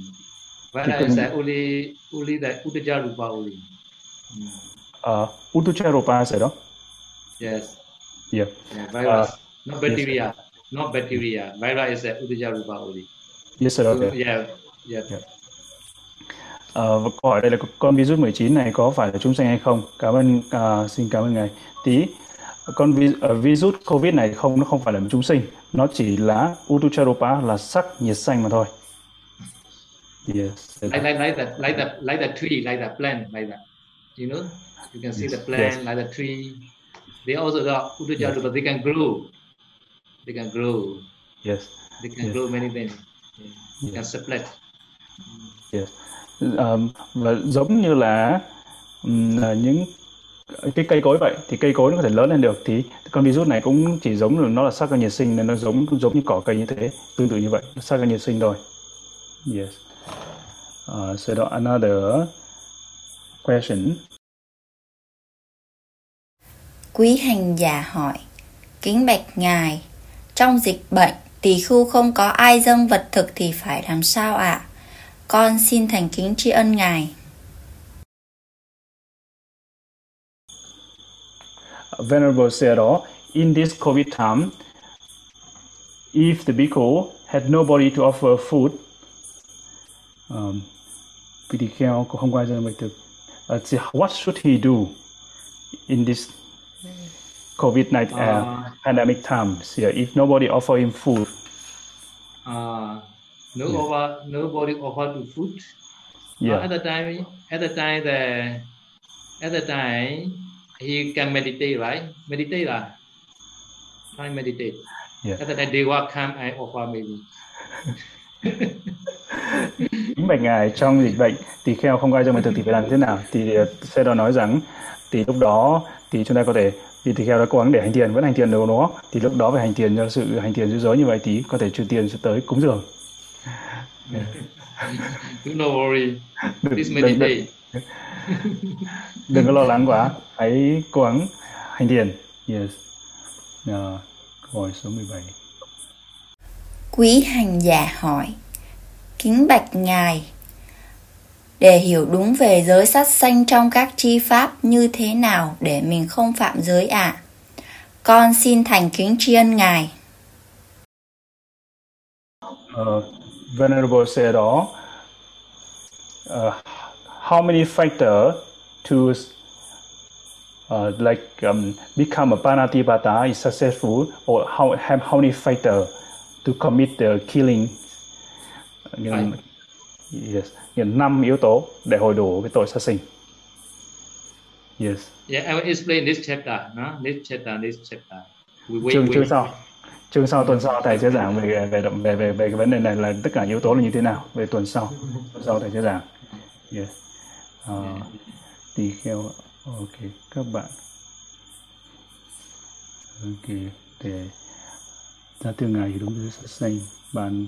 Virus is only only the Uttaja Rupa only. Uh, Utucharopa Zero? Yes. Yeah. Yeah, virus. Uh, not bacteria. Not bacteria. Virus is a Uttaja Rupa only. Yes sir, So, okay. yeah. Yeah. Và câu hỏi đây là con virus 19 này có phải là chúng sanh hay không? Cảm ơn, à, xin cảm ơn ngài. Tí, con vi, ờ, virus COVID này không nó không phải là một chúng sinh, nó chỉ là Utucharopa là sắc nhiệt xanh mà thôi. Yes. Like, like, like that, like that, like that tree, like that plant, like that. You know, you can see the Yes, plant, yes. like the tree. They also are Uttaja Rupa. They can grow. They can grow. Yes. They can Yes. grow many things. Yeah. They can Yes. split. Yes. Và giống như là, là những cái cây cối vậy thì cây cối nó có thể lớn lên được thì con virus này cũng chỉ giống là nó là sắc nhiệt sinh nên nó giống giống như cỏ cây như thế tương tự như vậy sắc nhiệt sinh thôi Yes. Uh, so đó another question. Quý hành giả hỏi, kính bạch ngài, trong dịch bệnh, tỷ khu không có ai dâng vật thực thì phải làm sao ạ? Con xin thành kính tri ân ngài. Venerable Sayadaw, in this COVID time, if the bhikkhu had nobody to offer food, um, vị tỳ kheo cũng không có ai dân bạch thực. Uh, so what should he do in this COVID-19 uh, Uh, pandemic times? Yeah, if nobody offer him food, uh, no Yeah. over, nobody offer to food. Uh, yeah, at the time, at the time, the at the time he can meditate, right? Meditate lah. Try meditate. Yeah. At the time they will come and offer maybe. kính bạch ngài trong dịch bệnh tỳ kheo không có ai dân bạch thực thì phải làm thế nào? Thì uh, Sayadaw nói rằng thì lúc đó thì chúng ta có thể vì tỳ kheo đã cố gắng để hành thiền vẫn hành thiền được nó thì lúc đó phải hành thiền cho sự hành thiền dối dối như vậy thì có thể truyền tiền sẽ tới cúng dường Do not worry. đừng, Please đừng, đừng, meditate. đừng có lo lắng quá hãy cố gắng hành thiền yes Ờ, câu hỏi số 17 Quý hành giả hỏi, kính bạch ngài, để hiểu đúng về giới sát sanh trong các chi pháp như thế nào để mình không phạm giới ạ? Con xin thành kính tri ân ngài. uh, Venerable said, "Oh, uh, how many factors to uh, like um, become a panatipata is successful, or how have how many factors to commit the killing?" Là- yes, là năm yếu tố để hồi đủ cái tội sát sinh. Yes. Yeah, I will explain this chapter. No, this chapter, this chapter. We wait, chương wait. chương sau chương sau tuần sau thầy sẽ giảng về về về về về cái vấn đề này là tất cả yếu tố là như thế nào về tuần sau. Tuần sau thầy sẽ giảng. Yes. uh, tỳ kheo ok các bạn. Ok để ra từ ngài thì đúng với sát sanh bạn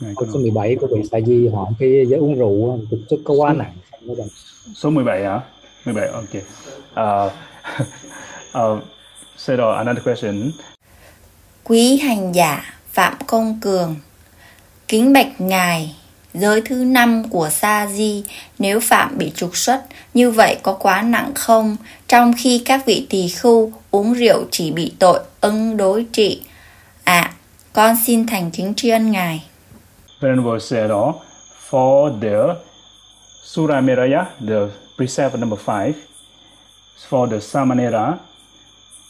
có Câu số nói 17 của vị Sa Di hỏi cái giới uống rượu thực chất có quá nặng. Số 17 hả? 17 ok. Uh, uh, so another question Quý hành giả Phạm Công Cường. Kính bạch ngài Giới thứ năm của Sa Di Nếu phạm bị trục xuất Như vậy có quá nặng không? Trong khi các vị tỳ khưu Uống rượu chỉ bị tội ưng đối trị. À Con xin thành kính tri ân ngài. Venerable said, oh, for the Surah Miraya, the precept number five, for the Samanera,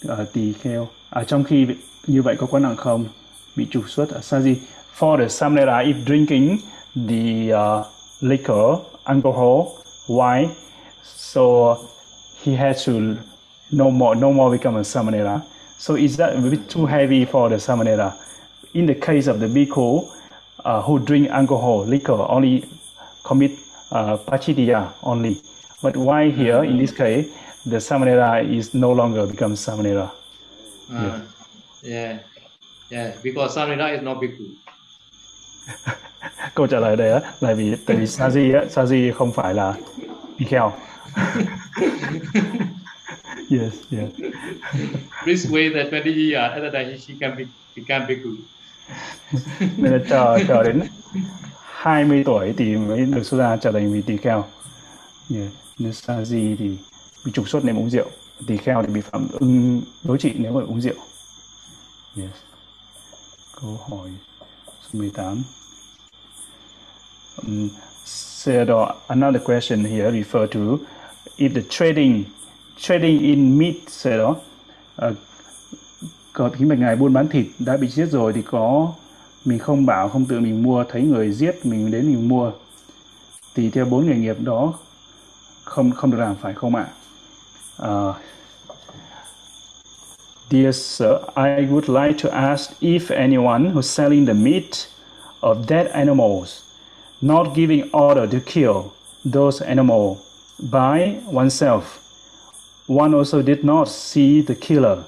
uh, tỳ kheo, à, trong khi như vậy có quá nặng không? Bị trục xuất ở Saji. For the Samanera, if drinking the uh, liquor, alcohol, wine, so he has to no more, no more become a Samanera. So is that a bit too heavy for the Samanera? In the case of the bhikkhu, uh, who drink alcohol, liquor, only commit uh, pachitiya only. But why here, in this case, the samanera is no longer become samanera? Uh, yeah. Yeah, because Samrita is not bhikkhu. Câu trả lời đây á, là vì tại vì saji á, saji không phải là tỳ kheo. yes, yes. Please wait that 20 years at the time he- she can be, become bhikkhu. Nên là chờ chờ đến 20 tuổi thì mới được xuất gia trở thành vị tỳ kheo. Yeah. Nên saji thì bị trục xuất nếu uống rượu, tỳ kheo thì bị phạm ưng đối trị nếu mà uống rượu. Yes. Câu hỏi số 18. Um, said another question here refer to if the trading trading in meat said uh, ờ, có kính bạch ngài buôn bán thịt đã bị giết rồi thì có mình không bảo không tự mình mua thấy người giết mình đến mình mua thì theo bốn nghề nghiệp đó không không được làm phải không ạ uh, Dear sir, I would like to ask if anyone who's selling the meat of dead animals, not giving order to kill those animals by oneself, one also did not see the killer,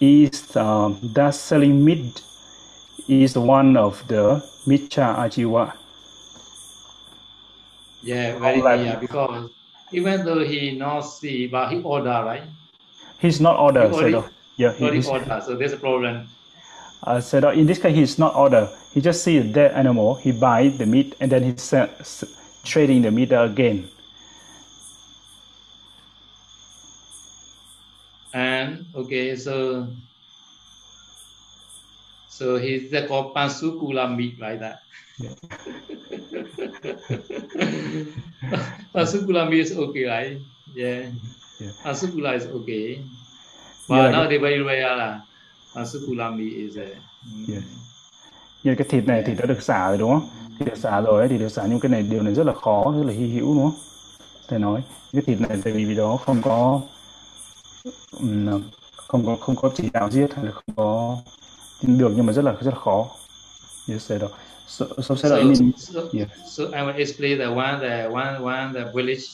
is um, that selling meat is one of the Micha Ajiwa. Yeah, very that- because even though he not see, but he order, right? He's not order, He already- said. Yeah, he is. order, so there's a problem. Uh, said in this case, he's not order. He just see a dead animal. He buy the meat and then he's s- trading the meat again. And okay, so so he's the called pansukula meat like that. Yeah. pansukula meat is okay, right? Yeah. Yeah. Pansukula is okay. Now they very rare lah. Pansukula meat is a. Như cái thịt này thì đã được xả rồi đúng không? Thì được xả rồi ấy, thì được xả nhưng cái này điều này rất là khó, rất là hy hữu đúng không? Thầy nói cái thịt này tại vì vì đó không có ừm, không có không có chỉ đạo giết hay là không có được nhưng mà rất là rất là khó. Yes, said so so said so, I mean so, yeah. so I will explain the one the one one the village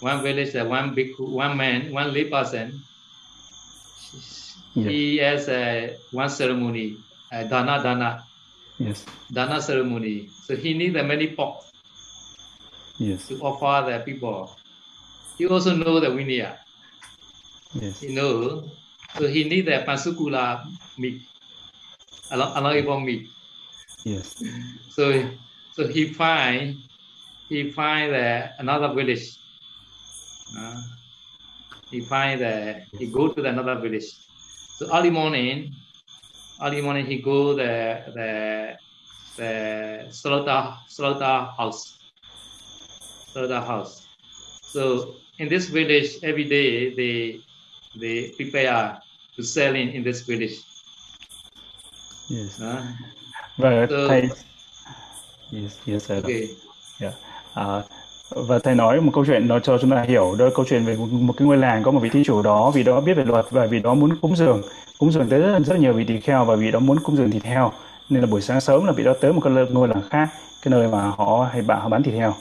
one village the one big one man one lay person He has a one ceremony a dana dana Yes. dana ceremony so he need the many pork Yes. to offer the people he also know the vinaya Yes. he know so he need the pansukula meat along meat Yes. So so he find he find the another village. Uh, he find the he go to the another village. So early morning, early morning he go the the the slaughter slaughter house. Slaughter house. So in this village every day they they prepare to sell in, in this village. Yes. Uh, Và So- Yes, yes, sir. okay. Yeah. À, và thầy nói một câu chuyện nó cho chúng ta hiểu đó là câu chuyện về một, một cái ngôi làng có một vị thí chủ đó vì đó biết về luật và vì đó muốn cúng dường cúng dường tới rất, rất nhiều vị tỳ kheo và vì đó muốn cúng dường thịt heo nên là buổi sáng sớm là vị đó tới một cái ngôi làng khác cái nơi mà họ hay bạn họ bán thịt heo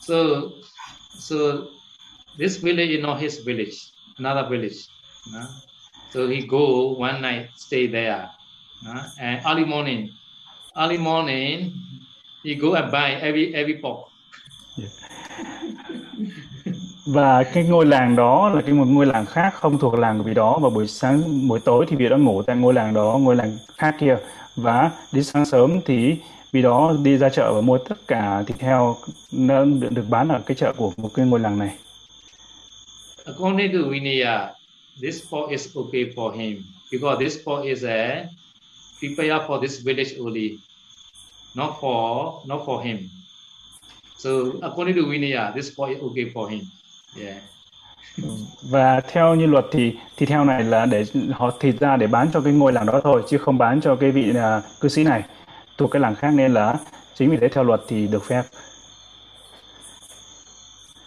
So, so this village is not his village, another village. no? So he go one night, stay there, no? and early morning, early morning, he go and buy every every pork. và cái ngôi làng đó là cái một ngôi làng khác không thuộc làng của vị đó. Và buổi sáng buổi tối thì vị đó ngủ tại ngôi làng đó ngôi làng khác kia. Và đến sáng sớm thì vị đó đi ra chợ và mua tất cả thịt heo nó được, được bán ở cái chợ của một cái ngôi làng này. According to Vinaya, this pork is okay for him. Because this pork is a prepare for this village only, not for not for him. So according to Vinaya, this pork is okay for him. Yeah. và theo như luật thì thịt heo này là để họ thịt ra để bán cho cái ngôi làng đó thôi chứ không bán cho cái vị à, cư sĩ này thuộc cái làng khác nên là chính vì thế theo luật thì được phép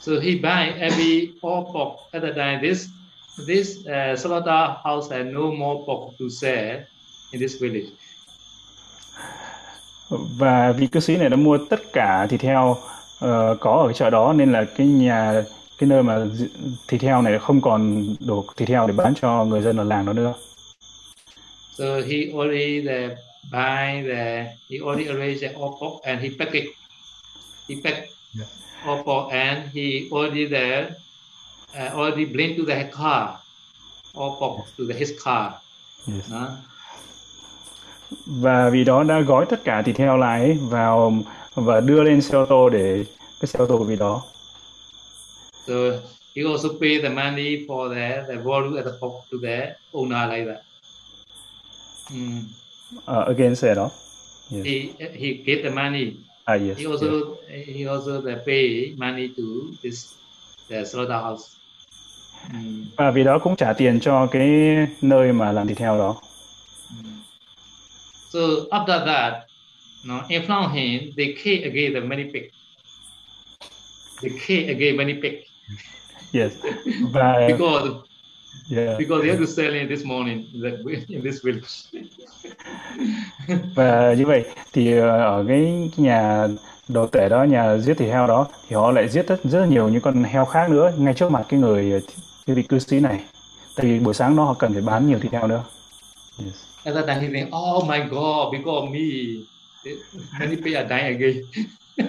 So he buy every all pork at the time. This this uh, slaughter house had no more pork to sell in this village. Và vị cư sĩ này đã mua tất cả thịt heo ờ, có ở chợ đó nên là cái nhà cái nơi mà thịt heo này không còn đủ thịt heo để bán cho người dân ở làng đó nữa So he already the buy the he already arranged the all pork and he pack it. He pack all pork and he already the uh, already blend to the car. All pork to the his car. Yes. no? Và vì đó đã gói tất cả thịt heo lại vào và đưa lên xe ô tô để cái xe ô tô của vị đó So he also pay the money for the the value of the pork to the owner like that. Mm. uh, again xe đó yes. he he get the money. à yes, He also yes. he also the pay money to this the slaughterhouse. Mm. và vì đó cũng trả tiền cho cái nơi mà làm thịt heo đó So after that, no, in front of him, they kill again the many pig. They kill again many pig yes và because yeah. because they have to sell in this morning in, that, in this village. và như vậy thì ờ, ở cái nhà đồ tể đó nhà giết thịt heo đó thì họ lại giết rất rất nhiều những con heo khác nữa ngay trước mặt cái người cái vị cư sĩ này tại vì buổi sáng đó họ cần phải bán nhiều thịt heo nữa yes. At that time, he think, oh my God, because of me, many people are dying again.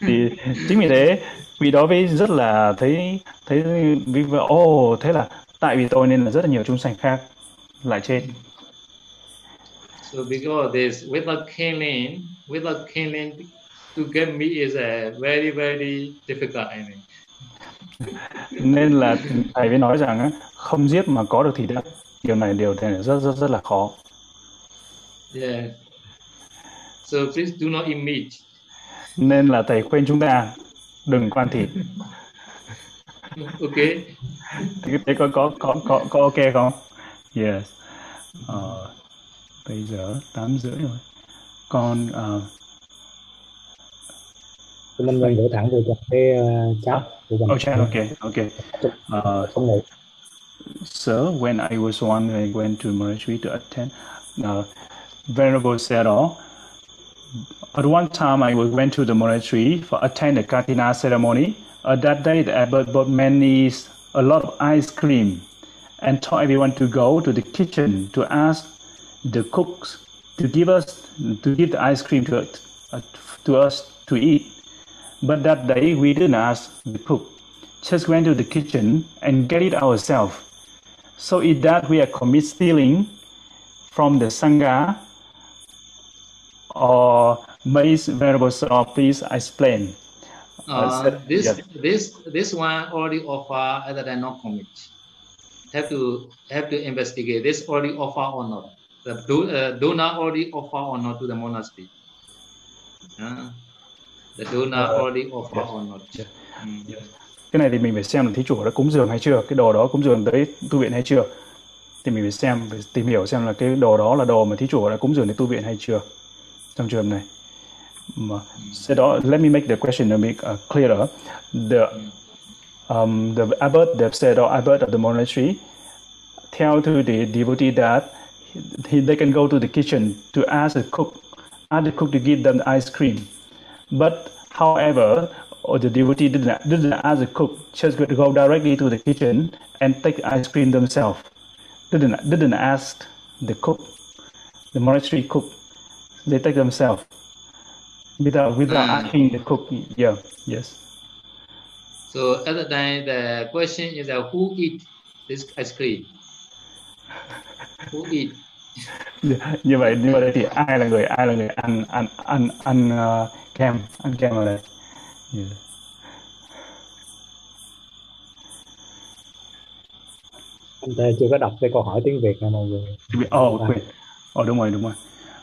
thì chính vì thế vì đó với rất là thấy thấy vì ồ oh, thế là tại vì tôi nên là rất là nhiều chúng sanh khác lại chết So because this without killing, without killing to get me is a very very difficult. I mean. nên là thầy mới nói rằng không giết mà có được thì đất điều này điều này rất rất rất là khó. Yeah. So please do not eat meat nên là thầy khuyên chúng ta đừng quan thịt ok. Thì thế có có có có có ok không? Yes. Ờ, bây giờ tám rưỡi rồi. Con uh, Tụi mình mình đổ thẳng về cho cái uh, chat của mình. Oh, okay, okay. Uh. Sir, when I was one, I went to monastery to attend. Uh, Venerable said, "Oh, at one time I went to the monastery for attend the Katina ceremony. At that day, the abbot bought many, a lot of ice cream, and told everyone to go to the kitchen to ask the cooks to give us to give the ice cream to uh, to us to eat. But that day we didn't ask the cook, just went to the kitchen and get it ourselves. So in that we are commit stealing from the sangha or Mace Venerable Sir, please explain. Uh, said, this yes. this this one already offer other than not commit. Have to have to investigate this already offer or not. The do, uh, donor already offer or not to the monastery. Uh, the donor uh, already offer yes. or not. Mm. Yes. Cái này thì mình phải xem là thí chủ đã cúng dường hay chưa, cái đồ đó cúng dường tới tu viện hay chưa. Thì mình phải xem, phải tìm hiểu xem là cái đồ đó là đồ mà thí chủ đã cúng dường đến tu viện hay chưa. Trong trường này. So đó, let me make the question a bit uh, clearer. The um, the abbot, the said or abbot of the monastery, tell to the devotee that he, they can go to the kitchen to ask the cook, ask the cook to give them the ice cream. But however, or the devotee didn't, didn't ask the cook, just go directly to the kitchen and take ice cream themselves. Didn't, didn't ask the cook, the monastery cook. They take themselves without without Mm. asking the cook. Yeah, yes. So at the time, the question is uh, who eat this ice cream? Who eat? như vậy như vậy thì ai là người ai là người ăn ăn ăn ăn uh, kem ở đây yeah. Anh ta chưa có đọc cái câu hỏi tiếng Việt nha mọi người. Ồ, oh, quên. Ồ, đúng rồi, đúng rồi.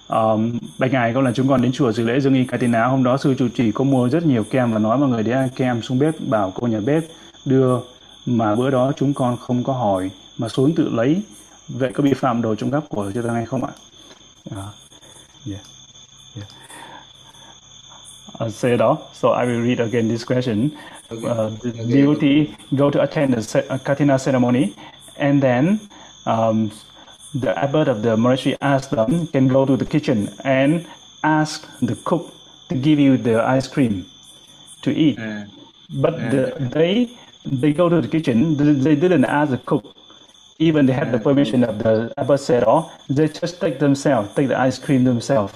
Um, bạch ngài có lần chúng con đến chùa dự lễ dương y Katina hôm đó sư trụ trì có mua rất nhiều kem và nói mọi người đi ăn kem xuống bếp bảo cô nhà bếp đưa mà bữa đó chúng con không có hỏi mà xuống tự lấy vậy có bị phạm đồ trộm cắp của chư tăng hay không ạ? Uh, yeah. yeah. Uh, say đó. So I will read again this question. Okay. Uh, the Okay. devotee go to attend the uh, Katina ceremony, and then um, the abbot of the monastery asked them can go to the kitchen and ask the cook to give you the ice cream to eat. Uh, But the, they they go to the kitchen. They, they didn't ask the cook. Even they had the permission of the abbot said, "Oh, they just take themselves, take the ice cream themselves."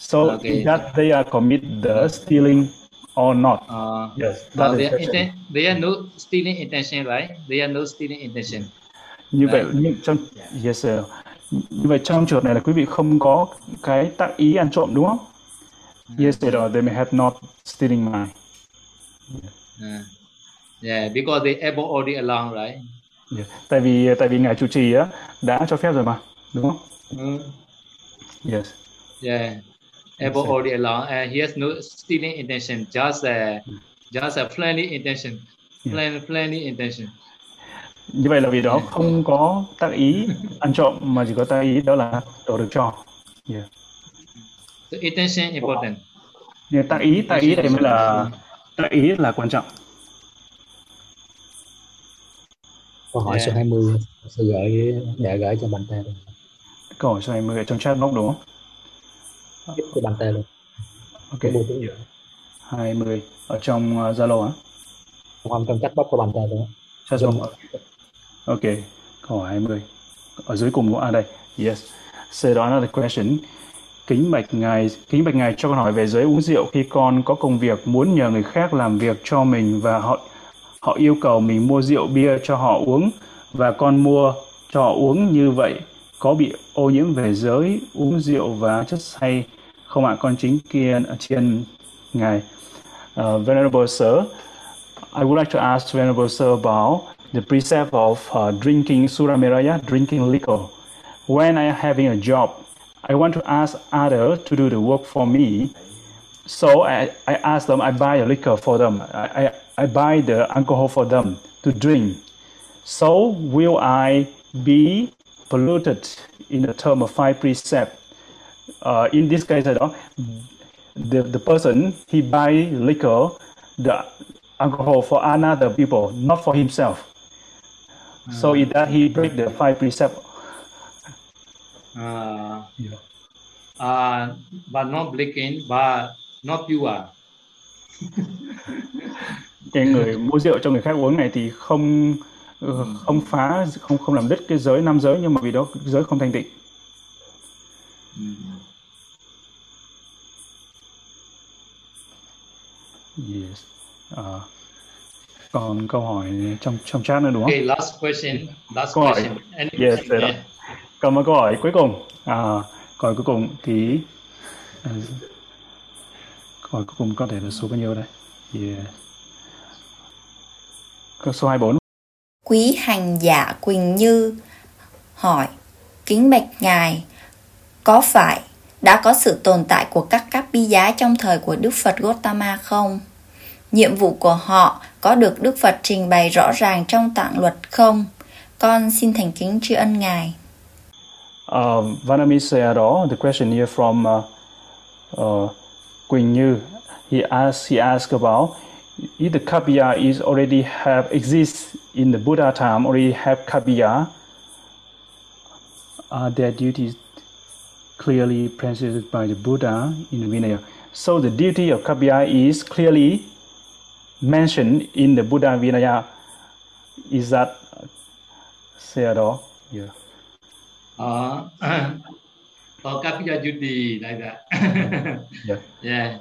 So Okay. that they are commit the stealing or not. uh, Yes, uh, that is they, inten- they are no stealing intention, right? They are no stealing intention. như vậy Đấy. như trong yes sir. như vậy trong trường này là quý vị không có cái tác ý ăn trộm đúng không yes sir they may have not stealing mind Uh, yeah, because they able already along, right? yeah. tại vì tại vì ngài chủ trì á đã cho phép rồi mà đúng không Mm. yes Yeah, able Yes, already along, and he has no stealing intention, just a just a friendly intention, Yeah. friend, friendly intention. như vậy là vì đó không có tác ý ăn trộm mà chỉ có tác ý đó là đồ được cho yeah. So intention important. nhưng tác ý tác ý đây mới là tác ý là quan trọng Câu hỏi Yeah. số 20 sẽ gửi để gửi cho bạn ta câu hỏi số 20 ở trong chat box đúng không Tiếp của bạn ta luôn. ok bộ tiếng Việt. 20 ở trong uh, Zalo á Không trong chat box của bạn ta luôn. Chat box ok câu hỏi 20 ở dưới cùng của à đây yes said another question. Kính bạch ngài, kính bạch ngài cho con hỏi về giới uống rượu khi con có công việc muốn nhờ người khác làm việc cho mình và họ họ yêu cầu mình mua rượu bia cho họ uống và con mua cho họ uống như vậy có bị ô nhiễm về giới uống rượu và chất say không ạ con chính kiên trên ngài. Uh, venerable sir I would like to ask venerable sir about the precept of uh, drinking suramiraya drinking liquor. When I am having a job I want to ask others to do the work for me. So I, I ask them I buy a liquor for them. I, I, I buy the alcohol for them to drink. So will I be polluted in the term of five precept. Uh, in this case, know, the, the person, he buy liquor, the alcohol for another people, not for himself. So in that he break the five precept. Uh, Yeah. uh, but not breaking, but not pure. Cái người mua rượu cho người khác uống này thì không ờ, không phá không không làm đứt cái giới năm giới nhưng mà vì đó giới không thanh tịnh. Yes. Ờ, còn câu hỏi trong trong chat nữa đúng không? Okay, last question. Last Câu hỏi. question. Any Yes, question? sir. Còn một câu hỏi cuối cùng. À, câu hỏi cuối cùng thì à, câu hỏi cuối cùng có thể là số bao nhiêu đây? Yeah. Câu số 24. Quý hành giả Quỳnh Như hỏi Kính bạch Ngài Có phải đã có sự tồn tại của các các bi giá trong thời của Đức Phật Gautama không? Nhiệm vụ của họ có được Đức Phật trình bày rõ ràng trong tạng luật không? Con xin thành kính tri ân Ngài. Ờ, uh, Vanami Sayadaw, the question here from uh, uh, Quỳnh Như, he asked, he asked about if the kapiya is already have exists in the Buddha time, already have kapiya, are their duties clearly presented by the Buddha in Vinaya? So the duty of kapiya is clearly mentioned in the Buddha Vinaya. Is that uh, Sayadaw? Yeah. Uh, or Kapiya duty like that. Yeah. yeah.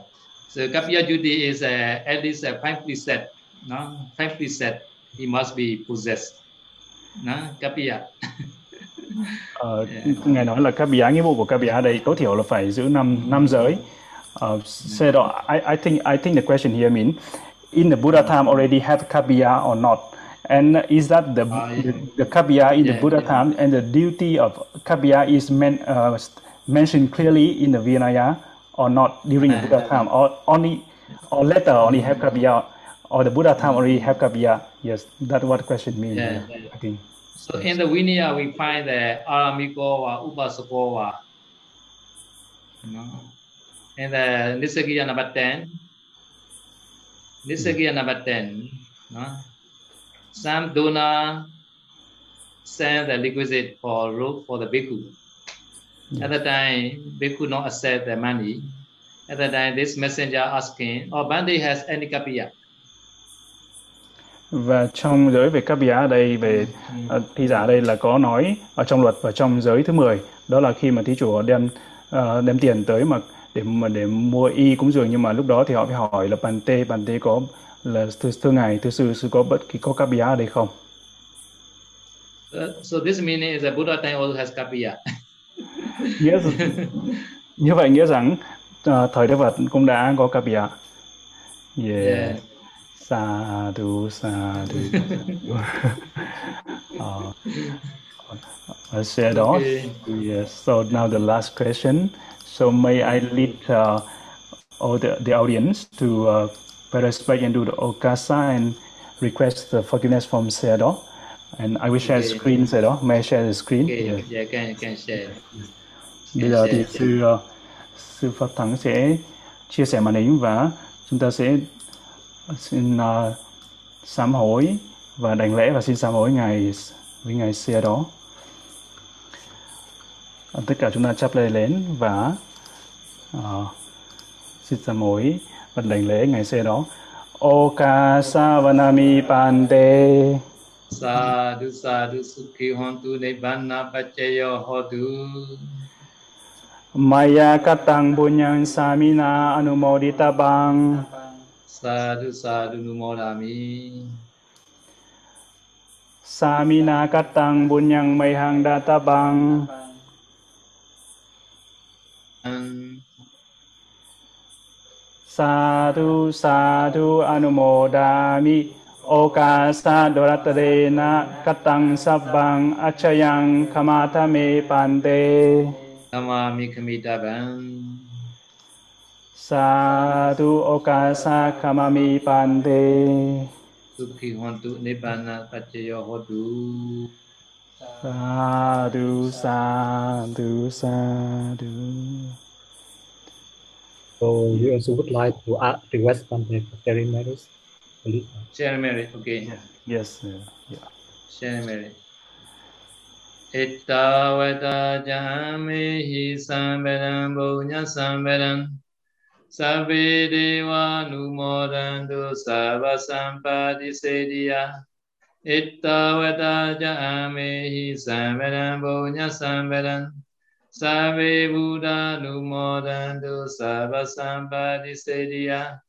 So Kapiya duty is uh, at least a five precept. No, five precept. He must be possessed. No, Kapiya. Ờ, ngài nói là các bìa nghĩa vụ của các bìa ở đây tối thiểu là phải giữ năm năm giới. Uh, said, uh, I, I think I think the question here mean in the Buddha time already have kabiya or not, and is that the Ah, yeah. the, the kabiya in the Buddha yeah. time and the duty of kabiya is men, uh, mentioned clearly in the Vinaya or not during the. Buddha time or only or later only have kabiya or the Buddha time already have kabiya? Yes, that's what question means. Yeah, yeah, yeah. I think. So in the Vinaya, we find the Aramiko or Upasako or no. in the Nisagiya number 10, Nisagiya number 10, no. some donor send the requisite for rope for the bhikkhu. At the time, bhikkhu not accept the money. At the time, this messenger asking, oh, Bandi has any kapiya? Và trong giới về các bìa ở đây về uh, thi giả ở đây là có nói ở trong luật và trong giới thứ 10 đó là khi mà thí chủ đem ờ, đem tiền tới mà để mà để mua y cúng dường nhưng mà lúc đó thì họ phải hỏi là bàn tê bàn tê có là thưa, thưa ngài thưa sư sư có bất kỳ có bìa ở đây không So, so this meaning is that Buddha time also has kapiya. nghĩa như vậy nghĩa rằng ờ, thời Đức Phật cũng đã có bìa yeah. Yeah. sa du sa du uh, I said off. Okay. Yes. So now the last question. So may I lead uh, all the, the audience to uh, participate and do the okasa and request the forgiveness from Sedo. And I will share Okay. screen Sedo. May I share the screen? Okay, Yes. yeah, can can share. Bây giờ thì share. sư uh, sư Pháp Thắng sẽ chia sẻ màn hình và chúng ta sẽ xin uh, sám hối và đảnh lễ và xin sám hối ngài với ngài xe đó. Ờ, Tất cả chúng ta chắp tay lên và uh, xin sám hối và đảnh lễ ngài xe đó. Oka savanami pante Sadhu sadhu sukhi hontu nibbana paccaya hotu. Maya katang bunyang samina anumoditabang. Sadhu sadhu numodami. Samina katang bunyang mayhang สาธุสาธุอนุโมดามิโอกาสะดรัตเรนะกตังสับบังอัจฉยังขมาทเมปันเตนามามิขมิตาบังสาธุโอกาสะขมามิปันเตสุขิหันตุนิบานะปัจเจยโหตุ Sadhu, sadhu, sadhu. So you also would like to request something for sharing matters? Please. Share merit, okay. Yes, uh, yeah. Share merit. Ittavata jamehi sambaram bunya sambaram Sabbe deva numodantu sabba sampadi sediya Ittavata jamehi sambaram bunya sambaram Sabbe buddha numodantu sabba sampadi sediya.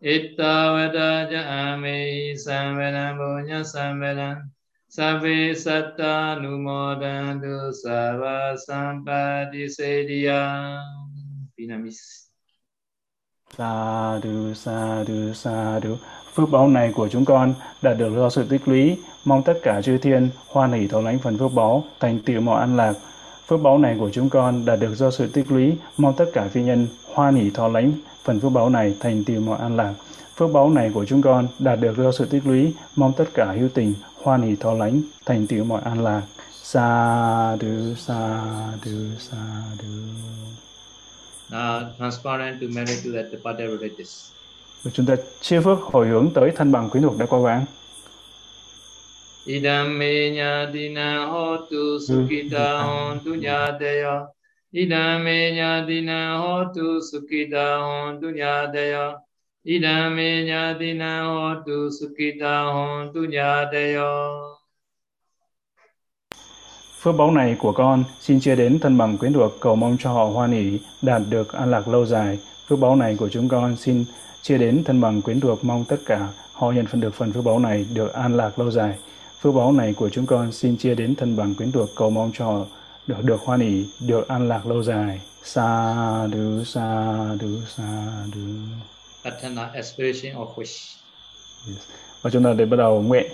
Ittavata jamehi sambaram bunya sambaram Sabbe satta numodantu sabba sampadi sediya. Pinamis. Sadhu, sadhu, sadhu. Phước báu này của chúng con đã được do sự tích lũy, mong tất cả chư thiên hoan hỷ thọ lãnh phần phước báu, thành tựu mọi an lạc. Phước báu này của chúng con đã được do sự tích lũy, mong tất cả phi nhân hoan hỷ thọ lãnh phần phước báu này, thành tựu mọi an lạc. Phước báu này của chúng con đã được do sự tích lũy, mong tất cả hữu tình hoan hỷ thọ lãnh, thành tựu mọi an lạc. Sadhu, sa sadhu. Now transparent to merit to that the Padaroditis. Và chúng ta chia phước hồi hướng tới thân bằng quyến thuộc đã qua vãng. Idam me nyadina hotu sukita hontu nyadeya. Idam me nyadina hotu sukita hontu nyadeya. Idam me nyadina hotu sukita hontu nyadeya. Phước báu này của con xin chia đến thân bằng quyến thuộc cầu mong cho họ hoan hỷ đạt được an lạc lâu dài. Phước báu này của chúng con xin chia đến thân bằng quyến thuộc mong tất cả họ nhận phần được phần phước báu này được an lạc lâu dài. Phước báu này của chúng con xin chia đến thân bằng quyến thuộc cầu mong cho họ được được hoan hỷ, được an lạc lâu dài. Sa du sa du sa du. Atana aspiration or wish. Và chúng ta để bắt đầu nguyện.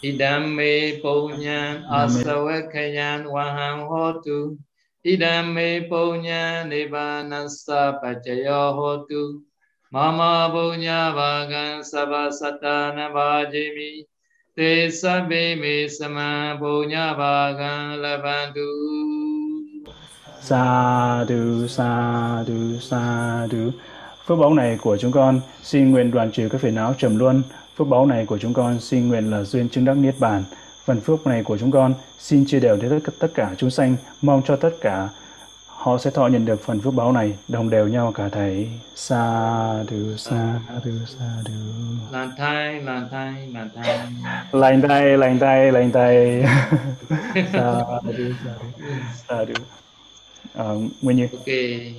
Idam me punyan asawakayan waham hotu. Idam me nibbana nibanasa pacayo hotu. Mama punya bagan sabha satana vajimi. Te sabbe me sama punya bagan labantu. Sa du sa du sa du. Phước báo này của chúng con xin nguyện đoàn trừ các phiền não trầm luân. Phước báo này của chúng con xin nguyện là duyên chứng đắc niết bàn. Phần phước này của chúng con xin chia đều đến tất, cả chúng sanh, mong cho tất cả họ sẽ thọ nhận được phần phước báu này đồng đều nhau cả thảy. Sa du sa du sa du. Lan thai, lan thai, lan thai. Lành tay, lành tay, lành tay. sa du sa du. Sa du. Ờ, Nguyên Như. Okay.